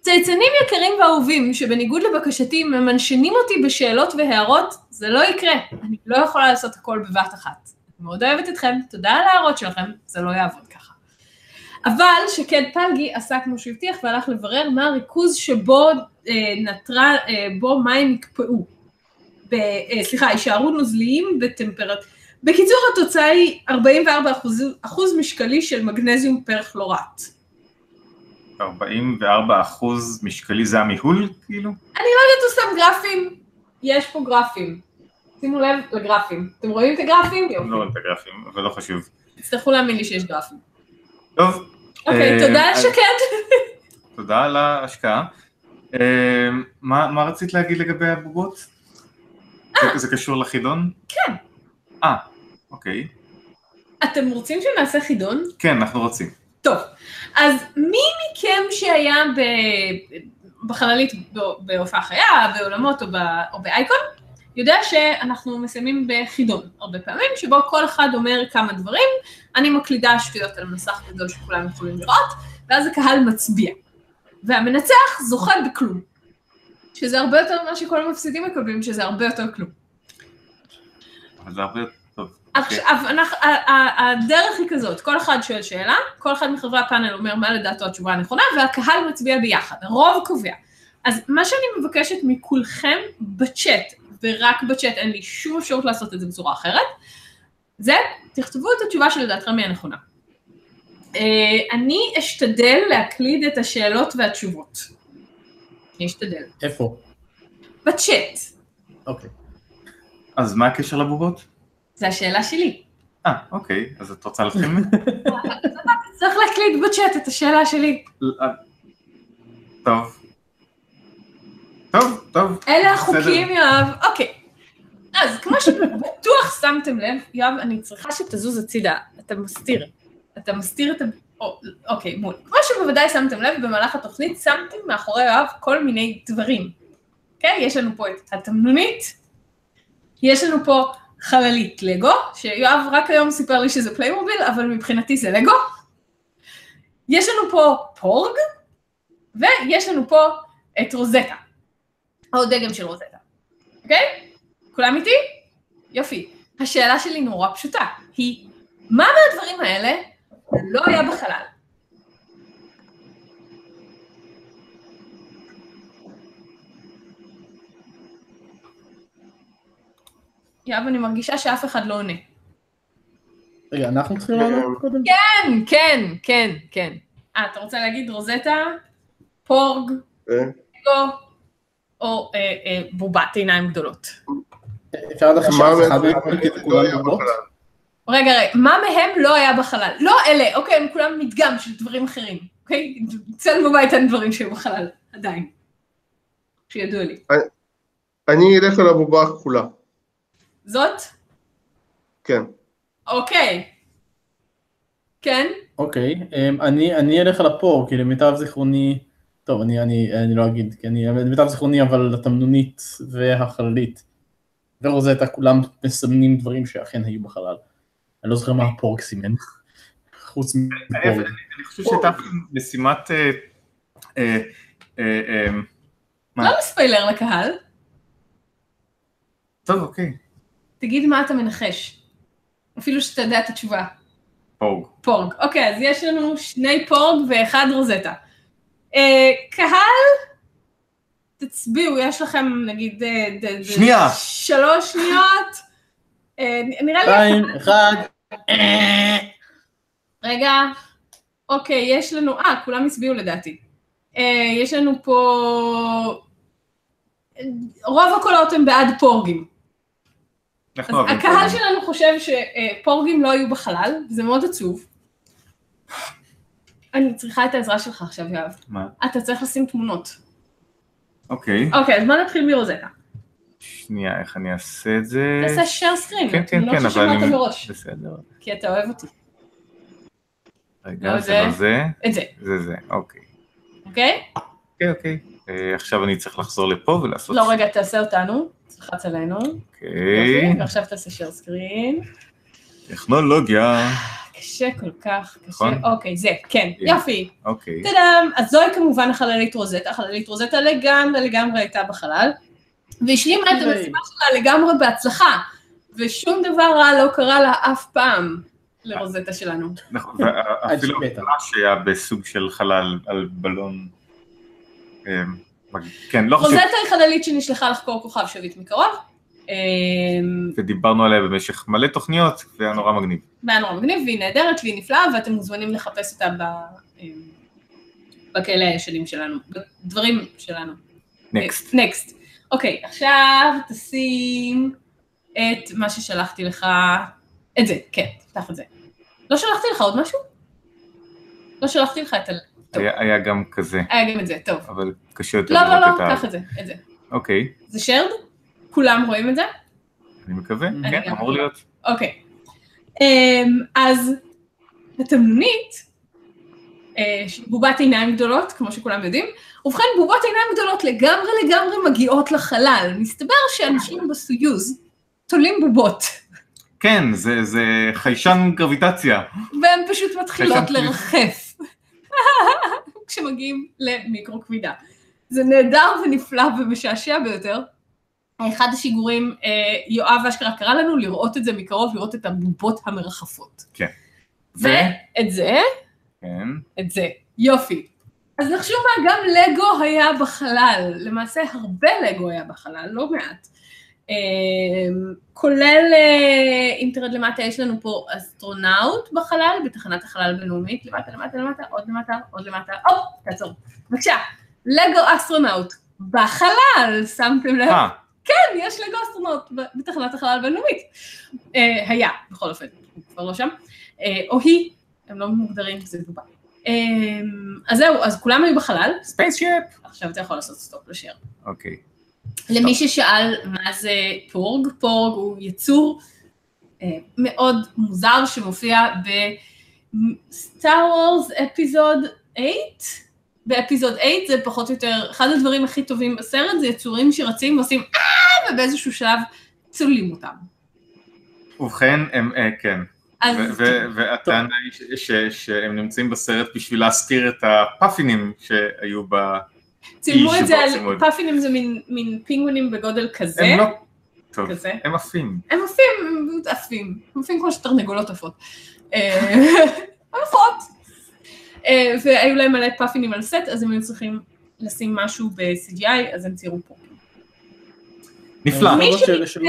צייצנים יקרים ואהובים, שבניגוד לבקשתי ממנשנים אותי בשאלות והערות, זה לא יקרה. אני לא יכולה לעשות הכל בבת אחת. מאוד אוהבת אתכם, תודה על ההערות שלכם, זה לא יעבוד. אבל שקד פלגי עשה כמו שהוא הבטיח והלך לברר מה הריכוז שבו אה, נטרה, אה, בו מים יקפאו. ב, אה, סליחה, יישארו נוזליים בטמפרט... בקיצור, התוצאה היא 44 אחוז, אחוז משקלי של מגנזיום פר כלורט. 44 אחוז משקלי זה המיהול, כאילו? אני לא יודעת, הוא שם גרפים, יש פה גרפים. שימו לב לגרפים. אתם רואים את הגרפים? לא. רואה את הגרפים, אבל לא חשוב. תצטרכו להאמין לי שיש גרפים. טוב, אוקיי, אה, תודה אז- שקד. תודה על ההשקעה. אה, מה מה רצית להגיד לגבי הבובות? זה- זה קשור לחידון? כן. אה, אוקיי. אתם רוצים שנעשה חידון? כן, אנחנו רוצים. טוב, אז מי מכם שהיה ב... בחללית בהופעה חיה, בעולמות או, ב... או באייקון, יודע שאנחנו מסיימים בחידון הרבה פעמים, שבו כל אחד אומר כמה דברים, אני מקלידה שטויות על מסך גדול שכולם יכולים לראות, ואז הקהל מצביע. והמנצח זוכה בכלום. שזה הרבה יותר ממה שכל המפסידים מקבלים, שזה הרבה יותר כלום. אבל זה הרבה יותר טוב. עכשיו, אנחנו, הדרך היא כזאת, כל אחד שואל שאלה, כל אחד מחברי הפאנל אומר מה לדעתו התשובה הנכונה, והקהל מצביע ביחד, הרוב קובע. אז מה שאני מבקשת מכולכם בצ'אט, ורק בצ'אט, אין לי שום אפשרות לעשות את זה בצורה אחרת, זה, תכתבו את התשובה שלדעתכם היא הנכונה. אה, אני אשתדל להקליד את השאלות והתשובות. אני אשתדל. איפה? בצ'אט, אוקיי. אז מה הקשר לבובות? זו השאלה שלי. אה, אוקיי, אז את רוצה להתחיל? צריך להקליד בצ'אט את השאלה שלי. אה, טוב. טוב, טוב. אלה. החוקים, יואב. אוקיי. אז כמו שבטוח שמתם לב, יואב, אני צריכה שתזוז הצידה. אתה מסתיר. אתה מסתיר את או, אוקיי, מול. כמו שבוודאי שמתם לב, במהלך התוכנית שמתי מאחורי יואב כל מיני דברים. אוקיי? יש לנו פה את התמנונית, יש לנו פה חללית לגו, שיואב רק היום סיפר לי שזה פליימוביל, אבל מבחינתי זה לגו. יש לנו פה פורג, ויש לנו פה את רוזטה, או דגם של רוזטה, אוקיי? כולם איתי? יופי. השאלה שלי נורא פשוטה, היא, מה מהדברים האלה לא היה בחלל? יואב, אני מרגישה שאף אחד לא עונה. רגע, אנחנו צריכים לענות קודם? כן, כן, כן, כן. אה, אתה רוצה להגיד רוזטה, פורג, אה? או אה, אה, בובת עיניים גדולות? אפשר לא? רגע, רגע, מה מהם לא היה בחלל? לא אלה, אוקיי, הם כולם מדגם של דברים אחרים, אוקיי? אצלנו בבית אין דברים שהיו בחלל, עדיין. שידוע לי. אני אלך על הבובה הכחולה, זאת? כן. אוקיי. כן? אוקיי, אמ, אני אני אלך על הפור, כי למיטב זיכרוני, טוב, אני אני אני לא אגיד, כי אני, למיטב זיכרוני, אבל התמנונית והחללית ורוזטה, כולם מסמנים דברים שאכן היו בחלל. אני לא זוכר מה הפורק סימן, חוץ אני מפורק. אני חושב שהייתה משימת... אה, אה, אה? לא לספיילר לקהל, טוב, אוקיי. תגיד מה אתה מנחש. אפילו שאתה יודע את התשובה. פורג. פורג. אוקיי, אז יש לנו שני פורג ואחד רוזטה. אה, קהל, תצביעו, יש לכם נגיד אה, ד- ד- שנייה. שלוש שניות. אה, נראה לי... שתיים, אחד, רגע, אוקיי, יש לנו, אה, כולם הצביעו לדעתי. אה, יש לנו פה... רוב הקולות הם בעד פורגים. אז הקהל. שלנו חושב שפורגים לא היו בחלל, זה מאוד עצוב. אני צריכה את העזרה שלך עכשיו, יואב. מה? אתה צריך לשים תמונות. אוקיי. אוקיי, אז בוא נתחיל מרוזטה. שנייה, איך אני אעשה את זה? תעשה share screen. כן, כן, אני כן, לא אבל אני... מראש, בסדר. כי אתה אוהב אותי. רגע, לא זה. לא זה, את זה, זה זה, אוקיי. אוקיי? אוקיי, אוקיי. אה, עכשיו אני צריך לחזור לפה ולעשות... לא, רגע, תעשה אותנו. תלחץ עלינו. אוקיי. ועכשיו תעשה share screen. טכנולוגיה. קשה כל כך, קשה. נכון? אוקיי, זה, כן, הנה. יופי. אוקיי. טאדאם, אז זוהי כמובן החללית רוזטה, החללית רוזטה לגמרי לגמרי הייתה בחלל, והשלימה את. המשימה שלה לגמרי בהצלחה, ושום דבר רע לא קרה לה אף פעם לרוזטה שלנו. נכון, שמתה. ממש היה בסוג של חלל על בלון. אה, כן, לא חשוב. רוזטה היא חללית שנשלחה לחקור כוכב שביט מקרוב, ודיברנו עליה במשך מלא תוכניות, והיה נורא מגניב. והיה נורא מגניב, והיא נהדרת והיא נפלאה, ואתם מוזמנים לחפש אותה ב... אמ, בכאלה הישנים שלנו, בדברים שלנו. נקסט. נקסט. אוקיי, עכשיו תשים את מה ששלחתי לך, את זה, כן, תפתח את זה. לא שלחתי לך עוד משהו? לא שלחתי לך את ה... היה היה גם כזה, היה גם את זה, טוב. אבל קשה יותר לא, לא, לראות לא, את ה... קח את זה, את זה. אוקיי, זה שרד? כולם רואים את זה? אני מקווה, כן. אמור להיות. אוקיי. אמ, אז התמנית, אה, בובת עיניים גדולות, כמו שכולם יודעים, ובכן בובות עיניים גדולות לגמרי לגמרי מגיעות לחלל. מסתבר שאנשים בסויוז תולים בובות, כן, זה זה חיישן גרביטציה. והן פשוט מתחילות לרחף כשמגיעים למיקרו כבידה. זה נהדר ונפלא ומשעשע ביותר. אחד השיגורים, אה, יואב אשכרה קרא לנו לראות את זה מקרוב, לראות את הבובות המרחפות. כן. ואת זה, כן, את זה. יופי. אז נחשו מה, גם לגו היה בחלל. למעשה הרבה לגו היה בחלל, לא מעט. אה, כולל, אה, אם תרד למטה, יש לנו פה אסטרונאוט בחלל, בתחנת החלל הבינלאומית, למטה, למטה, למטה, עוד למטה, עוד למטה, הופ, תעצור. בבקשה, לגו אסטרונאוט בחלל, שמתם לב? כן, יש לגו אסטרונאוט בתחנת החלל הבינלאומית. אה, היה, בכל אופן, הוא כבר לא שם. אה, או היא, הם לא מוגדרים, זה בובה. אה, אז זהו, אז כולם היו בחלל, spaceship. עכשיו אתה יכול לעשות stop לשיר. אוקיי, למי ששאל מה זה פורג, פורג הוא יצור מאוד מוזר שמופיע Star Wars Episode 8? ב Episode 8 זה פחות או יותר, אחד הדברים הכי טובים בסרט זה יצורים שרצים ועושים אה, ובאיזשהו שלב צוללים אותם. ובכן, הם, אה, כן. והטענה היא שהם נמצאים בסרט בשביל להסתיר את הפאפינים שהיו ב... צילמו את זה על, פאפינים זה מין- פינגווינים בגודל כזה. הם לא... טוב. הם עפים. הם עפים, הם עפים, הם עפים כמו שתרנגולות עפות. אה, עפות. אה, והיו להם מלא פאפינים על סט, אז הם היו צריכים לשים משהו ב-CGI, אז הם ציירו פה. נפלא. מי לא של-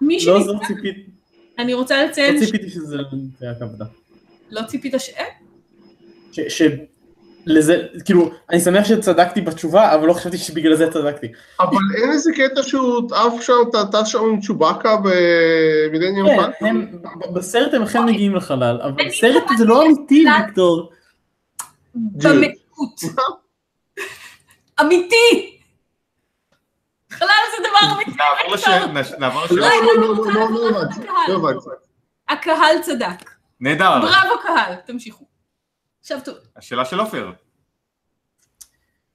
מי לא ציפיתי, אני רוצה לציין, לא ציפיתי שזה היה כעבודה. לא ציפית ש... אה? ש... ש... לזה, כאילו, אני שמח שצדקתי בתשובה, אבל לא חשבתי שבגלל זה צדקתי. אבל אין איזה קטע שהוא עף שם, טס שם עם צ'ובאקה במילניום כן, פאנק? ב- בסרט הם אכן מגיעים לחלל, אבל סרט זה לא אמיתי, ויקטור. במהות. אמיתי! חלל זה דבר אמיתי. נעבור לשאלה. לא, לא, לא, לא, לא הבנתי. לא. הקהל צדק. נהדר. בראבו קהל, תמשיכו. עכשיו טוב. השאלה של עופר.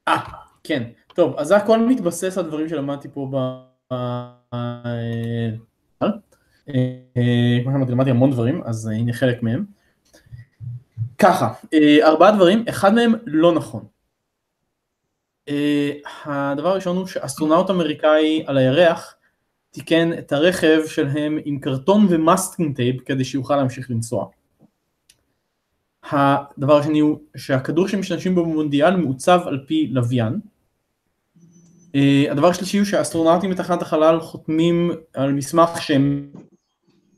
אה, כן. טוב, אז זה הכל מתבסס על דברים שלמדתי פה ב... אה, אה, כמו שאמרתי, למדתי המון דברים, אז הנה חלק מהם. ככה, אה, ארבעה דברים, אחד מהם לא נכון. אה, הדבר הראשון הוא שאסטרונאוט אמריקאי על הירח תיקן את הרכב שלהם עם קרטון ו masking tape כדי שיוכל להמשיך לנסוע. הדבר השני הוא שהכדור שמשתמשים בו במונדיאל מעוצב על פי לוויין. אה, הדבר השלישי הוא שהאסטרונאוטים בתחנת החלל חותמים על מסמך שהם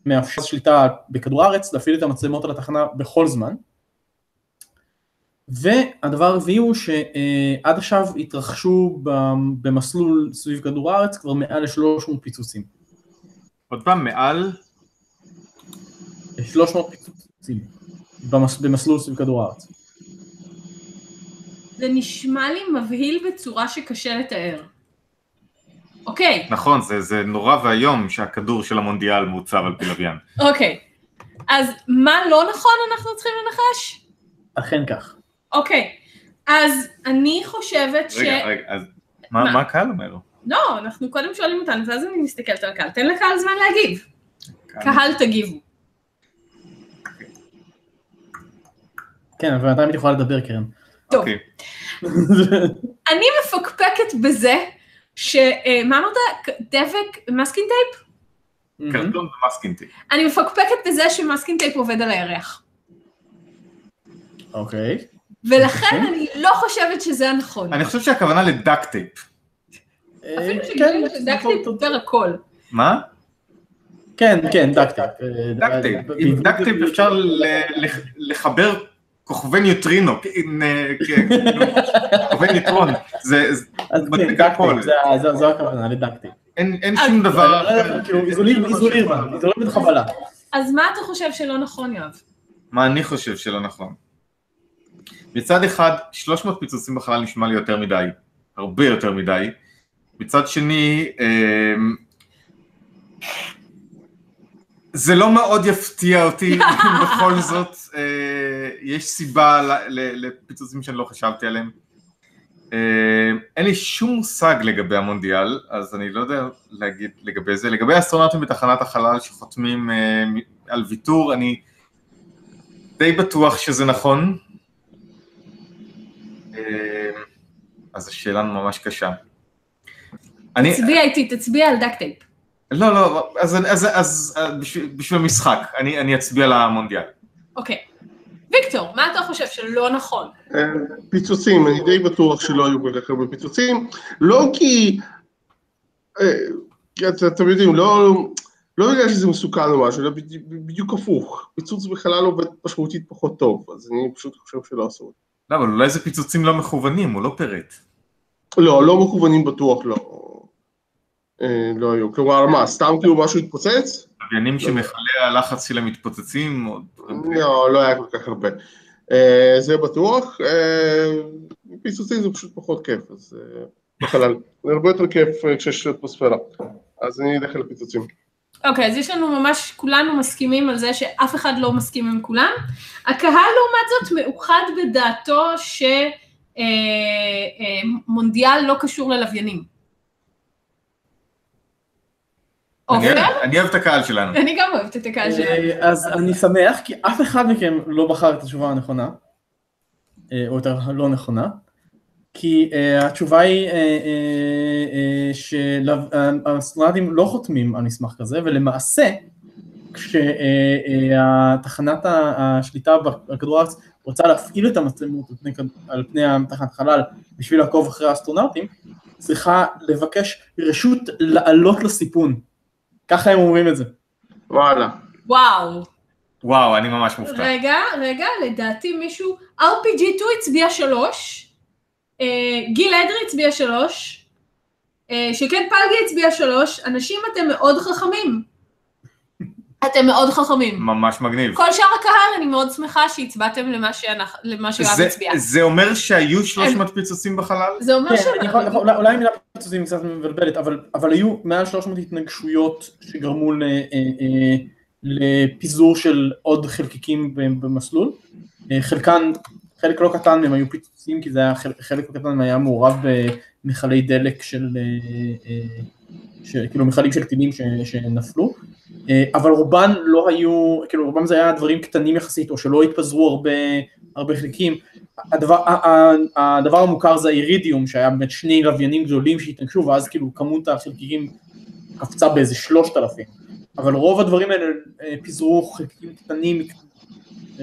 מאפשר שליטה בכדור הארץ להפעיל את המצלמות על התחנה בכל זמן. והדבר הרביעי הוא שעד עכשיו התרחשו במסלול סביב כדור הארץ כבר מעל ל-300 פיצוצים. עוד פעם, מעל... 300 פיצוצים במס, במסלול סביב כדור הארץ. זה נשמע לי מבהיל בצורה שקשה לתאר. אוקיי, נכון, זה, זה נורא ואיום שהכדור של המונדיאל מעוצב על פי לוויין. אוקיי. אז מה לא נכון אנחנו צריכים לנחש? אכן כך. אוקיי. אז אני חושבת ש... רגע, רגע, אז מה, מה? מה הקהל אומר? לא, אנחנו קודם שואלים אותנו, ואז אני מסתכלת על הקהל. תן לקהל זמן להגיב. קהל תגיבו. כן, אבל מתי את יכולה לדבר קרן? טוב. אוקיי. אני מפקפקת בזה ש... אה, מה אמרת? דבק masking tape? קרטון ו masking tape. אני מפקפקת בזה ש masking tape עובד על הירח. אוקיי. ולכן אני לא חושבת שזה הנכון. אני חושב שהכוונה ל duct tape. אפילו כן, שגילינו ש duct tape פותר הכל. מה? כן, כן, duct tape. duct tape. עם duct tape אפשר לחבר כוכבי ניוטרינו, כ- כ- כאילו, כוכבי ניוטרון. זה, כן, הכל. duct tape, זה- זה- זו הכוונה, ל duct tape. אין אין שום דבר אחר. כאילו, איזולים, איזולים, איזולים בכוונה. אז מה אתה חושב שלא נכון, יואב? מה אני חושב שלא נכון. מצד אחד, 300 פיצוצים בחלל נשמע לי יותר מדי, הרבה יותר מדי. מצד שני, אמ, זה לא מאוד יפתיע אותי אם בכל זאת אה, יש סיבה לפיצוצים שאני לא חשבתי עליהם. אה, אין לי שום מושג לגבי המונדיאל, אז אני לא יודע להגיד לגבי זה. לגבי האסטרונאוטים בתחנת החלל שחותמים אה, על ויתור, אני די בטוח שזה נכון. אה, אז השאלה ממש קשה. אני, תצביע איתי, תצביע על דק טייפ. לא, לא, אז, אז, אז, אז בשביל, בשביל המשחק, אני, אני אצביע למונדיאל. אוקיי. ויקטור, מה אתה חושב שלא נכון? אה, פיצוצים, אני די בטוח שלא היו כל כך הרבה פיצוצים, לא כי, אה, אתם יודעים, לא, לא בגלל שזה מסוכן או משהו, אלא בדי- בדיוק הפוך, פיצוץ בחלל עובד משמעותית פחות טוב, אז אני פשוט חושב שלא עשו את לא, אבל אולי זה פיצוצים לא מכוונים, הוא לא פירט. לא, לא מכוונים בטוח לא. אה, לא היו, כלומר מה, סתם כאילו משהו התפוצץ? לוויינים שמכלי הלחץ שלהם מתפוצצים. לא, לא היה כל כך הרבה. אה, זה בטוח, אה, פיצוצים זה פשוט פחות כיף, אז בחלל. זה הרבה יותר כיף כשיש אטמוספירה. אז אני אלך על אוקיי, אז יש לנו ממש, כולנו מסכימים על זה שאף אחד לא מסכים עם כולם. הקהל לעומת זאת מאוחד בדעתו שמונדיאל לא קשור ללוויינים. אני? אוהב- אני אוהב את הקהל שלנו. אני גם אוהבת את הקהל שלנו. אה, אז אני שמח, כי אף אחד מכם לא בחר את התשובה הנכונה, אה, או יותר הלא נכונה, כי אה, התשובה היא אה, אה, אה, שהאסטרונאוטים לא חותמים על מסמך כזה, ולמעשה, כשתחנת השליטה על כדור הארץ רוצה להפעיל את המצלמות על פני, על פני תחנת חלל בשביל לעקוב אחרי האסטרונאוטים, צריכה לבקש רשות לעלות לסיפון. ככה הם אומרים את זה. וואלה. וואו. וואו, אני ממש מופתע. רגע, רגע, לדעתי מישהו, RPG2 הצביע שלוש, אה, גיל אדרי הצביע שלוש, אה, שקד פלגי הצביע שלוש, אנשים אתם מאוד חכמים. אתם מאוד חכמים. ממש מגניב. כל שאר הקהל, אני מאוד שמחה שהצבעתם למה שאנחנו- למה שיואב הצביע. זה אומר שהיו 300 פיצוצים בחלל? זה אומר כן, ש... אני יכול- יכול- אולי המילה פיצוצים קצת מבלבלת, אבל, אבל היו מעל 300 התנגשויות שגרמו ל, אה, אה, לפיזור של עוד חלקיקים במסלול. אה, חלקן, חלק לא קטן מהם היו פיצוצים, כי זה היה, חלק, חלק לא קטן היה מעורב במכלי דלק של, אה, אה, של כאילו מכלים של טילים ש, שנפלו. אה, אבל רובן לא היו, כאילו רובם זה היה דברים קטנים יחסית, או שלא התפזרו הרבה, הרבה חלקיקים. הדבר, הדבר המוכר זה האירידיום, שהיה באמת שני לוויינים גדולים שהתנגשו, ואז כאילו כמות החלקיקים קפצה באיזה שלושת אלפים. אבל רוב הדברים האלה פיזרו חלקיקים קטנים,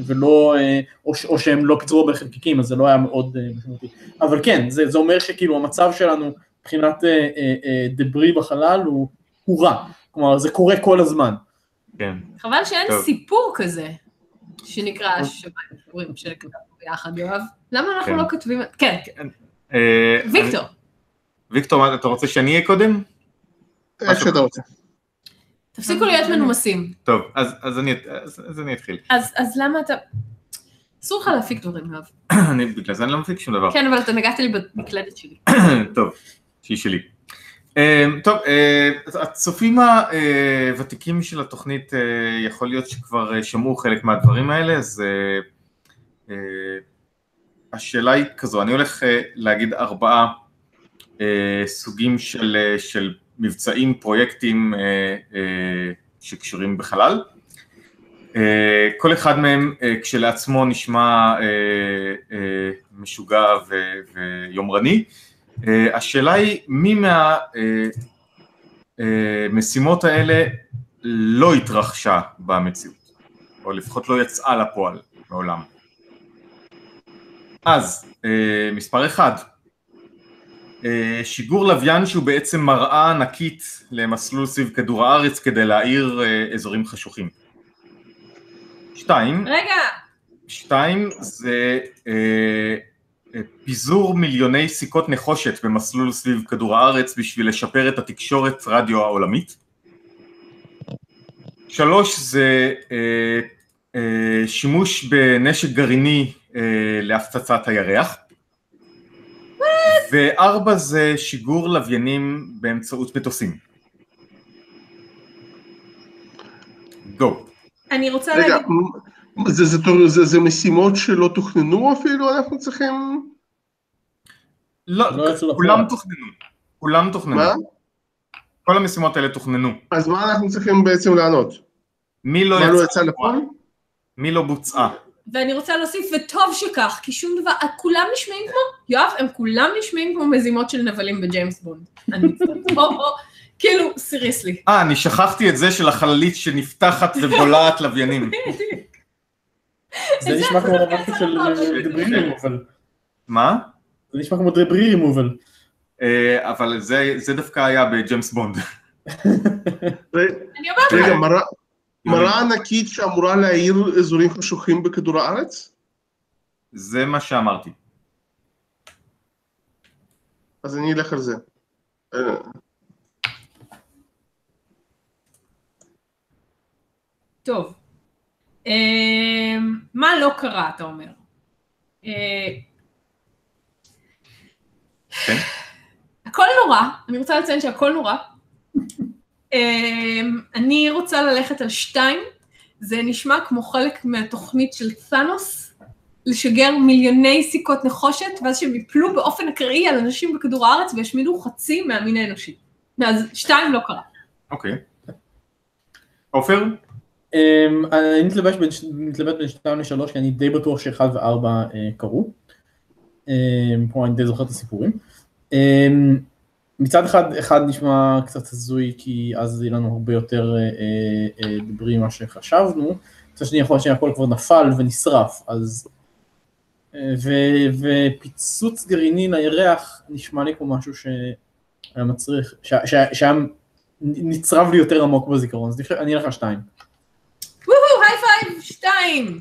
ולא, אה, או, ש- או שהם לא פיזרו הרבה חלקיקים, אז זה לא היה מאוד אה, משמעותי. אבל כן, זה, זה אומר שכאילו המצב שלנו מבחינת אה, אה, אה, דברי בחלל הוא, הוא רע. כלומר, זה קורה כל הזמן. כן. חבל שאין טוב. סיפור כזה, שנקרא שמיים שבורים, שכתבנו ביחד, יואב. למה אנחנו כן. לא כותבים... כן, כן. אה, ויקטור. אני- ויקטור, מה, אתה רוצה שאני אהיה קודם? איך שאתה רוצה. תפסיקו להיות מנומסים. טוב, אז, אז, אני, אז, אז אני אתחיל. אז אז למה אתה... אסור לך להפיק דברים, יואב. אני, בגלל זה אני לא מפיק שום דבר. כן, אבל אתה נגעת לי במקלדת שלי. טוב, שהיא שלי. אה, טוב, אה, הצופים הוותיקים של התוכנית, אה, יכול להיות שכבר אה, שמעו חלק מהדברים האלה, אז אה, אה, השאלה היא כזו, אני הולך אה, להגיד ארבעה אה, סוגים של, אה, של מבצעים, פרויקטים אה, אה, שקשורים בחלל. אה, כל אחד מהם כשלעצמו נשמע משוגע ויומרני. השאלה היא מי מהמשימות האלה לא התרחשה במציאות, או לפחות לא יצאה לפועל מעולם. אז, מספר אחד, שיגור לוויין שהוא בעצם מראה ענקית למסלול סביב כדור הארץ כדי להאיר אה, אזורים חשוכים. שתיים, רגע, שתיים זה אה, אה, פיזור מיליוני סיכות נחושת במסלול סביב כדור הארץ בשביל לשפר את התקשורת רדיו העולמית. שלוש זה אה, אה, שימוש בנשק גרעיני אה, להפצצת הירח. וארבע זה שיגור לוויינים באמצעות מטוסים. גו. אני רוצה רגע, להגיד... זה- זה תור- זה- זה משימות שלא תוכננו אפילו, אנחנו צריכים... לא, לא כולם. תוכננו. כולם תוכננו. מה? כל המשימות האלה תוכננו. אז מה אנחנו צריכים בעצם לענות? מי לא מה לא יצא יצא לפועל? מי לא בוצעה. ואני רוצה להוסיף, וטוב שכך, כי שום דבר, כולם נשמעים כמו, יואב, הם כולם נשמעים כמו מזימות של נבלים בג'יימס בונד. אני מצטערת. כאילו, seriously. אה, אני שכחתי את זה של החללית שנפתחת ובולעת לוויינים. זה נשמע כמו משהו של זה- דברי רימובל. מה? זה נשמע כמו דברי רימובל. אה, אבל זה זה דווקא היה בג'יימס בונד. אני אומרת, רגע, מראה- ענקית שאמורה להאיר אזורים חשוכים בכדור הארץ? זה מה שאמרתי. אז אני אלך על זה. אה, טוב. אמ, מה לא קרה, אתה אומר? אה, כן. הכל נורא, אני רוצה לציין שהכל נורא. אמ, אני רוצה ללכת על שתיים, זה נשמע כמו חלק מהתוכנית של ת'אנוס, לשגר מיליוני סיכות נחושת, ואז שהם יפלו באופן אקראי על אנשים בכדור הארץ וישמידו חצי מהמין האנושי. אז שתיים לא קרה. אוקיי. עופר? אמ, אני מתלבט בין, שתיים לשלוש, כי אני די בטוח שאחד וארבע אה, קרו. אמ, כלומר, אני די זוכר את הסיפורים. מצד אחד, אחד נשמע קצת הזוי, כי אז יהיה לנו הרבה יותר אה, אה, אה, דברי ממה שחשבנו. מצד שני, יכול להיות שהכל כבר נפל ונשרף, אז... אה, ו- ופיצוץ גרעיני לירח נשמע לי כמו משהו שהיה מצריך, שה- שה- שהיה נצרב לי יותר עמוק בזיכרון, אז אני אלך על שתיים. וואו, היי five, שתיים.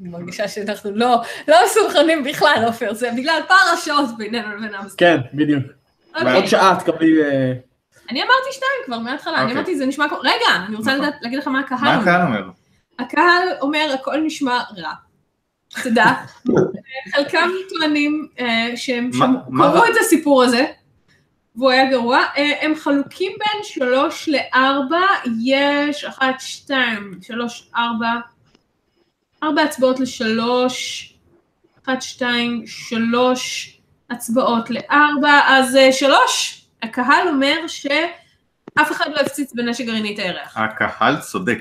אני מרגישה שאנחנו לא לא מסונכרנים בכלל, עופר, זה בגלל פער השעות בינינו לבין אמסטר. כן, בדיוק. אוקיי. עוד שעה תקבלי... אה, אני אמרתי שתיים כבר מההתחלה, אני אוקיי. אמרתי זה נשמע כמו... רגע, אני רוצה נכון. לדעת- להגיד לך מה הקהל מה אומר. הקהל אומר? הקהל אומר הכל נשמע רע. תדע. חלקם טוענים אה, שהם מה- מה קראו? את הסיפור הזה, והוא היה גרוע. אה, הם חלוקים בין שלוש לארבע, יש אחת, שתיים, שלוש, ארבע, ארבע הצבעות לשלוש, אחת, שתיים, שלוש הצבעות לארבע, אז אה, שלוש. הקהל אומר שאף אחד לא הפציץ בנשק גרעיני את הירח. הקהל צודק.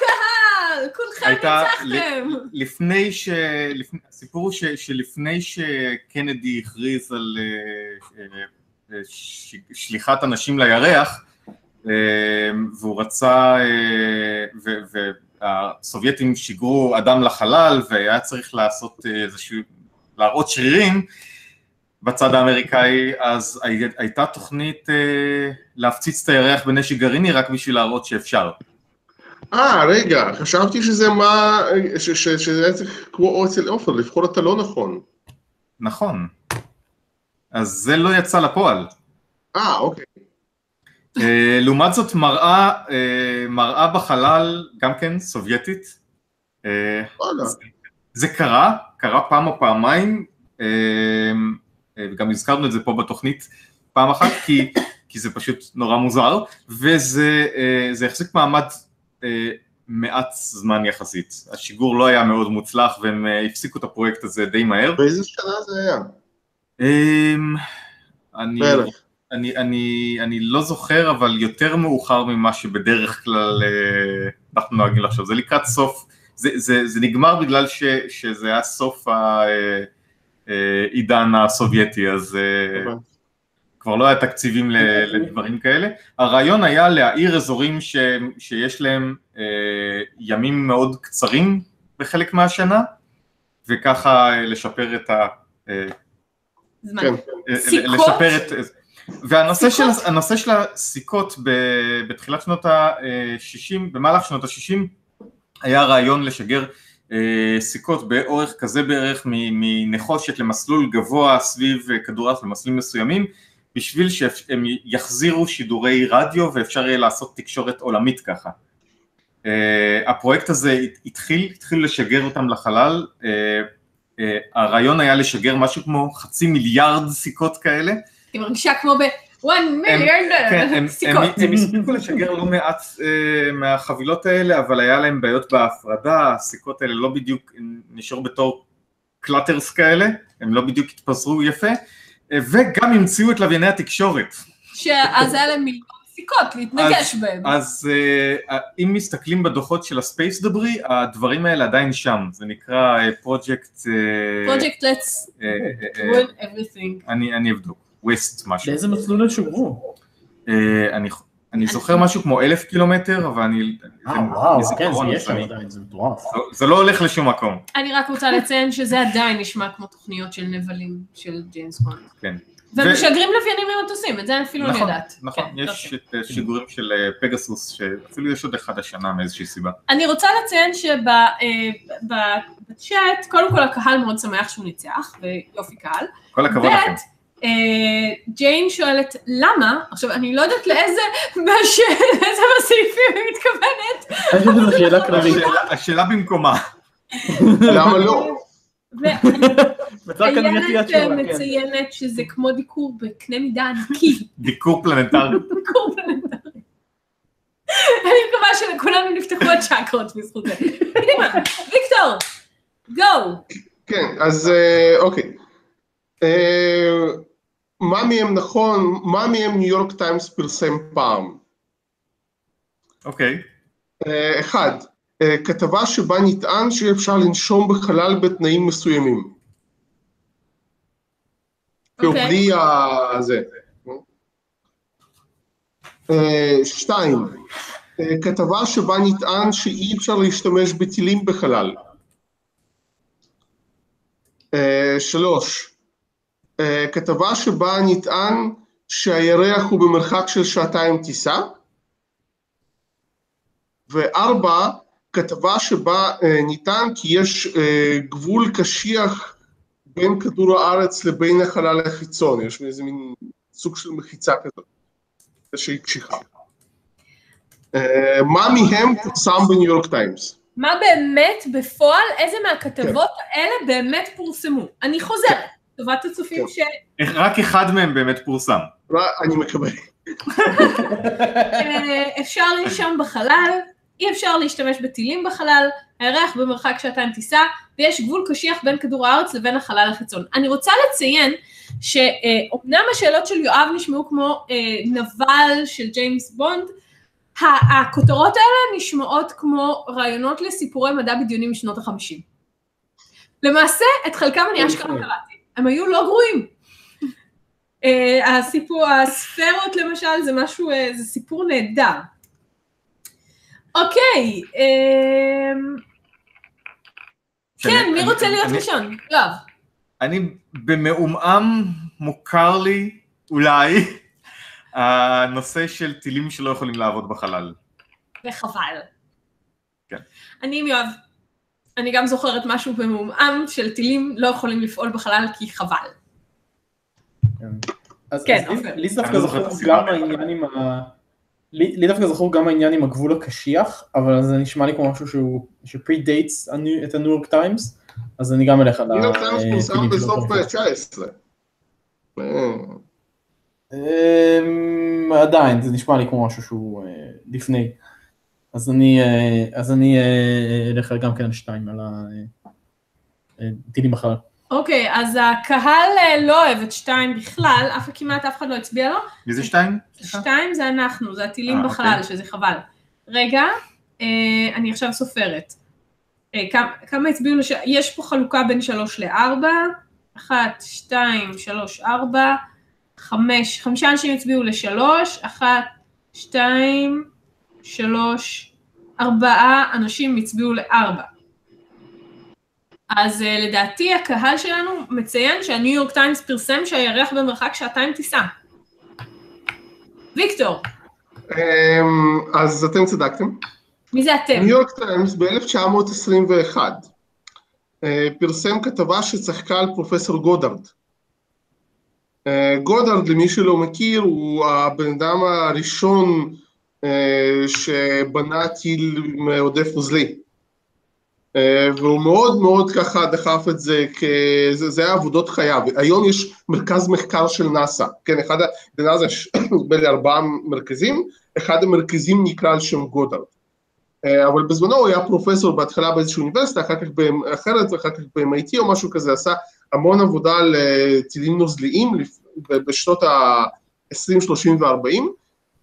קהל! כולכם הייתה ניצחתם! לפני ש... לפני... הסיפור הוא ש... שלפני שקנדי הכריז על אה, אה, ש... שליחת אנשים לירח, והוא רצה, אה, ו... והסובייטים שיגרו אדם לחלל, והיה צריך לעשות אה, איזשהו, להראות שרירים בצד האמריקאי, אז הי- הייתה תוכנית אה, להפציץ את הירח בנשק גרעיני רק בשביל להראות שאפשר. אה, רגע, חשבתי שזה מה, ש- ש- שזה היה צריך כמו אצל עופר, לבחור את הלא נכון. נכון. אז זה לא יצא לפועל. אה, אוקיי. אה, לעומת זאת מראה, אה, מראה בחלל, גם כן סובייטית. אה. זה קרה, קרה פעם או פעמיים, וגם הזכרנו את זה פה בתוכנית פעם אחת, כי, כי זה פשוט נורא מוזר, וזה זה החזיק מעמד מעט זמן יחסית. השיגור לא היה מאוד מוצלח, והם הפסיקו את הפרויקט הזה די מהר. באיזה שנה זה היה? אמ, אני, בערך. אני, אני, אני לא זוכר, אבל יותר מאוחר ממה שבדרך כלל אה, אנחנו נוהגים לחשוב. זה לקראת סוף, זה, זה, זה נגמר בגלל ש, שזה היה סוף העידן הסובייטי, אז אה, הבנתי. כבר לא היה תקציבים ל- לדברים כאלה. הרעיון היה להאיר אזורים ש, שיש להם אה, ימים מאוד קצרים בחלק מהשנה, וככה אה, לשפר את ה... אה, זמן. כן. לשפר את... והנושא של? הנושא של הסיכות ב- בתחילת שנות ה-60, במהלך שנות ה-60, היה רעיון לשגר אה, סיכות באורך כזה בערך מנחושת למסלול גבוה סביב אה, כדור הארץ במסלולים מסוימים, בשביל שהם יחזירו שידורי רדיו ואפשר יהיה לעשות תקשורת עולמית ככה. Uh, הפרויקט הזה התחיל, התחיל לשגר אותם לחלל, uh, uh, הרעיון היה לשגר משהו כמו חצי מיליארד סיכות כאלה, היא מרגישה כמו ב-one million כן, הם, הם, סיכות. הם הספיקו לשגר לא מעט uh, מהחבילות האלה, אבל היה להם בעיות בהפרדה, הסיכות האלה לא בדיוק נשארו בתור קלאטרס כאלה, הם לא בדיוק התפזרו יפה, uh, וגם המציאו את לווייני התקשורת. שאז היה להם מיליון סיכות להתנגש בהם. אז uh, אם מסתכלים בדוחות של ה space debris, הדברים האלה עדיין שם, זה נקרא פרויקט... Project let's ruin everything. אני אבדוק, West משהו. לאיזה מסלול הם שוגרו? אה, אני אני זוכר משהו כמו אלף קילומטר, אבל אני... אה, וואו, כן, זה יש שם אני- עדיין, זה מטורף. זה- זה לא הולך לשום מקום, אני רק רוצה לציין שזה עדיין נשמע כמו תוכניות של נבלים של ג'יימס בונד. כן. ומשגרים לוויינים ממטוסים, את זה אפילו אני נכון, יודעת. נכון, כן, יש אוקיי. את אה, שיגורים של אה, פגסוס, שאפילו יש עוד אחד השנה מאיזושהי סיבה. אני רוצה לציין שבצ'אט, קודם כל הקהל מאוד שמח שהוא ניצח, ויופי קהל. כל הכבוד לכם. אה, ג'יין שואלת למה, עכשיו אני לא יודעת לאיזה מהסעיפים היא מתכוונת, אני חושב שזו שאלה כללית. השאלה- במקומה. למה לא? ואיילת כן. מציינת שזה כמו דיקור בקנה מידה ענקי. דיקור פלנטרי. דיקור פלנטרי. אני מקווה שלכולנו נפתחו הצ'קרות בזכות זה. קדימה, ויקטור, go. כן, אז אה, אוקיי. מה מהם נכון, מה מהם ניו יורק טיימס פרסם פעם? אוקיי. אה, אחד, אה, כתבה שבה נטען שאי אפשר לנשום בחלל בתנאים מסוימים. כאילו, אוקיי. בלי ה... זה. אה, שתיים, כתבה שבה נטען שאי אפשר להשתמש בטילים בחלל. שלוש, כתבה שבה נטען שהירח הוא במרחק של שעתיים טיסה. וארבע, כתבה שבה אה, נטען כי יש אה, גבול קשיח בין כדור הארץ לבין החלל החיצון, יש איזה מין סוג של מחיצה כזאת, שהיא קשיחה. אה, מה מהם פורסם בניו יורק טיימס? מה באמת בפועל, איזה מהכתבות האלה באמת פורסמו? אני חוזרת, לטובת הצופים כן. ש... רק אחד מהם באמת פורסם. לא, אני מקבל. אה, אפשר לנשום בחלל, אי אפשר להשתמש בטילים בחלל, הירח במרחק שעתיים טיסה, ויש גבול קשיח בין כדור הארץ לבין החלל החיצון. אני רוצה לציין שאומנם השאלות של יואב נשמעו כמו אה, נבל של ג'יימס בונד, הכותרות האלה נשמעות כמו רעיונות לסיפורי מדע בדיוני משנות החמישים. למעשה, את חלקם אני אשכרה קראתי, הם היו לא גרועים. אה, הסיפור, הספרות למשל זה משהו, אה, זה סיפור נהדר. אוקיי, אמ, כן, מי רוצה להיות ראשון? יואב. אני במעומעם מוכר לי, אולי, הנושא של טילים שלא יכולים לעבוד בחלל. וחבל. כן. אני עם יואב. אני גם זוכרת משהו במעומעם של טילים לא יכולים לפעול בחלל כי חבל. אז כן, אז לי- אוקיי. דווקא זכור. גם העניין עם ה... לי דווקא זכור גם העניין עם הגבול הקשיח, אבל זה נשמע לי כמו משהו שהוא, ש predates את הניו יורק טיימס, אז אני גם אלך על ניו יורק טיימס הטילים פורסם בסוף יכולים. המאה ה-19. אה, אמ, עדיין, זה נשמע לי כמו משהו שהוא אה, לפני. אז אני, אה, אז אני אה, אלך גם כן על שתיים, על הטילים בחלל. אוקיי, אז הקהל אה, לא אוהב את שתיים בכלל, אף כמעט אף אחד לא הצביע לו. מי זה שתיים? שתיים זה אנחנו, זה הטילים אה, בחלל, אוקיי. שזה חבל. רגע, אה, אני עכשיו סופרת. אה, כמה, כמה הצביעו לש... יש פה חלוקה בין שלוש לארבע, אחת, שתיים, שלוש, ארבע, חמש, חמישה אנשים הצביעו לשלוש, אחת, שתיים, שלוש, ארבעה אנשים הצביעו לארבע. אז uh, לדעתי הקהל שלנו מציין שהניו יורק טיימס פרסם שהירח במרחק שעתיים טיסה. ויקטור, אמ, אז אתם צדקתם. מי זה אתם? ניו יורק טיימס ב-1921 אה, פרסם כתבה שצחקה על פרופסור גודארד. אה, גודארד, למי שלא מכיר, הוא הבן אדם הראשון שבנה טיל מעודף נוזלי. אה, והוא מאוד מאוד ככה דחף את זה, כ- זה היה עבודות חייו. היום יש מרכז מחקר של נאסא, כן, אחד, בנאסא יש לי ארבעה מרכזים, אחד המרכזים נקרא על שם גודארד. אה, אבל בזמנו הוא היה פרופסור בהתחלה באיזושהי אוניברסיטה, אחר כך באחרת ואחר כך ב-MIT או משהו כזה, עשה המון עבודה על אה, טילים נוזליים בשנות ה-20, 30 ו-40,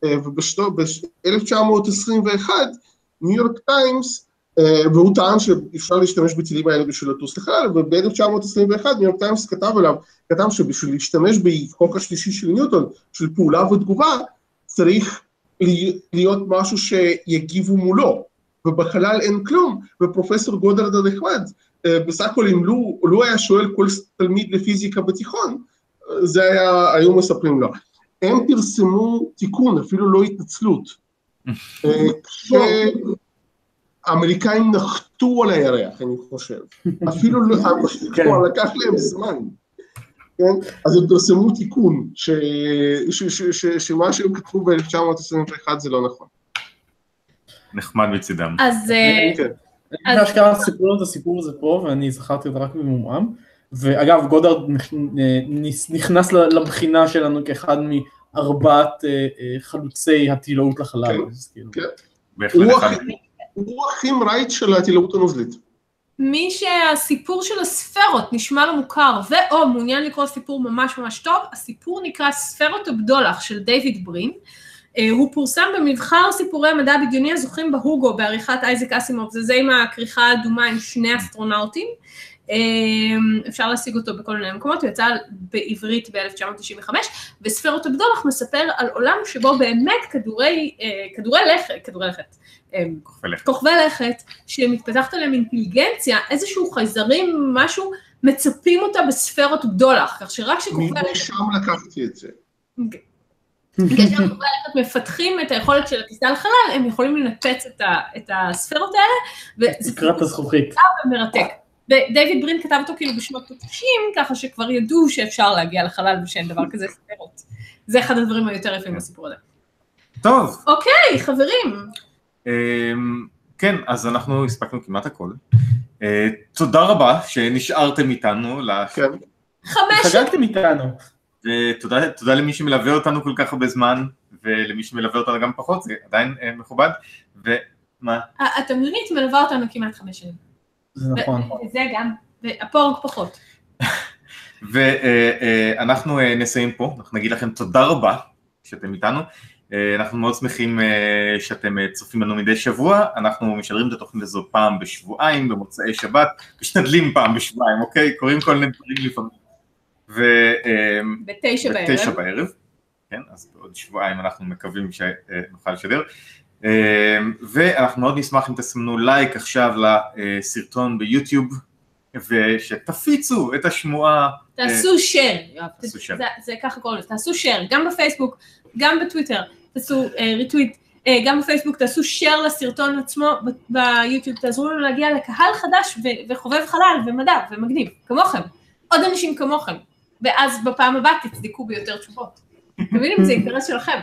וב-1921 ניו יורק טיימס, אה, והוא טען שאפשר להשתמש בטילים האלה בשביל לטוס לחלל, וב-1921 ניו יורק טיימס כתב עליו, כתב שבשביל להשתמש בחוק השלישי של ניוטון, של פעולה ותגובה, צריך להיות משהו שיגיבו מולו, ובחלל אין כלום, ופרופסור גודרד הנחמד, אה, בסך הכל אם לו, לו היה שואל כל תלמיד לפיזיקה בתיכון, אה, זה היה, היו מספרים לו. הם פרסמו תיקון, אפילו לא התנצלות. אה, כשהאמריקאים נחתו על הירח, אני חושב. אפילו לא, כלומר, לקח להם זמן. כן? אז הם פרסמו תיקון, ש- ש- ש- ש- שמה שהם כתבו ב-1921 זה לא נכון. נחמד מצידם. אז אה, כן. אני אשכרה סיפרו את הסיפור הזה פה, ואני זכרתי אותו רק במומעם. ואגב, גודארד נכנס לבחינה שלנו כאחד מארבעת אה, אה, חלוצי הטילאות לחלל. כן, כאילו. כן. הוא הכי מרייט של הטילאות הנוזלית. מי שהסיפור של הספרות נשמע לו מוכר ואו מעוניין לקרוא סיפור ממש ממש טוב, הסיפור נקרא ספרות הבדולח של דיוויד ברין. אה, הוא פורסם במבחר סיפורי המדע הבדיוני הזוכים בהוגו בעריכת אייזק אסימוב, זה זה עם הכריכה האדומה עם שני אסטרונאוטים. אה, אפשר להשיג אותו בכל מיני מקומות, הוא יצא בעברית ב-1995, וספרות הבדולח מספר על עולם שבו באמת כדורי, אה, כדורי לכת, כדורי לכת, כוכבי לכת, שמתפתחת עליהם אינטליגנציה, איזשהו חייזרים, משהו, מצפים אותה בספרות בדולח, כך שרק שכוכבי לכת... משם לקחתי את זה. כשכוכבי לכת מפתחים את היכולת של הטיסה לחלל, הם יכולים לנפץ את, הספרות האלה, וזה תקרת הזכוכית. מרתק. ודייוויד ברין כתב אותו כאילו בשנות ה-90, ככה שכבר ידעו שאפשר להגיע לחלל ושאין דבר כזה ספרות. זה אחד הדברים היותר יפים בסיפור הזה. טוב. אוקיי, חברים. אמ, כן, אז אנחנו הספקנו כמעט הכל. אה, תודה רבה שנשארתם איתנו. כן. חמש... חגגתם איתנו. ותודה למי שמלווה אותנו כל כך הרבה זמן, ולמי שמלווה אותנו גם פחות, זה עדיין אה, מכובד. ומה? התמלונית מלווה אותנו כמעט חמש שנים. זה נכון. וזה גם, והפורג פחות. ואנחנו נסיים פה, אנחנו נגיד לכם תודה רבה שאתם איתנו. אנחנו מאוד שמחים שאתם צופים לנו מדי שבוע, אנחנו משדרים את התוכנית הזו פעם בשבועיים, במוצאי שבת, משתדלים פעם בשבועיים, אוקיי? קוראים כל מיני דברים לפעמים. ו... בתשע בערב. בתשע בערב, כן, אז בעוד שבועיים אנחנו מקווים שנוכל לשדר. ואנחנו מאוד נשמח אם תסמנו לייק עכשיו לסרטון ביוטיוב, ושתפיצו את השמועה. תעשו share, תעשו share. זה, זה ככה קוראים לזה, תעשו share, גם בפייסבוק, גם בטוויטר, תעשו ריטוויט, uh, uh, גם בפייסבוק תעשו share לסרטון עצמו ביוטיוב, תעזרו לנו להגיע לקהל חדש וחובב חלל ומדע ומגניב, כמוכם, עוד אנשים כמוכם, ואז בפעם הבאה תצדיקו ביותר תשובות. אתם מבינים? זה אינטרס שלכם.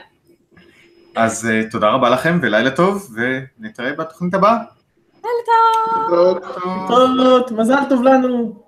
אז uh, תודה רבה לכם ולילה טוב, ונתראה בתוכנית הבאה. לילה טוב. טוב, מזל טוב לנו.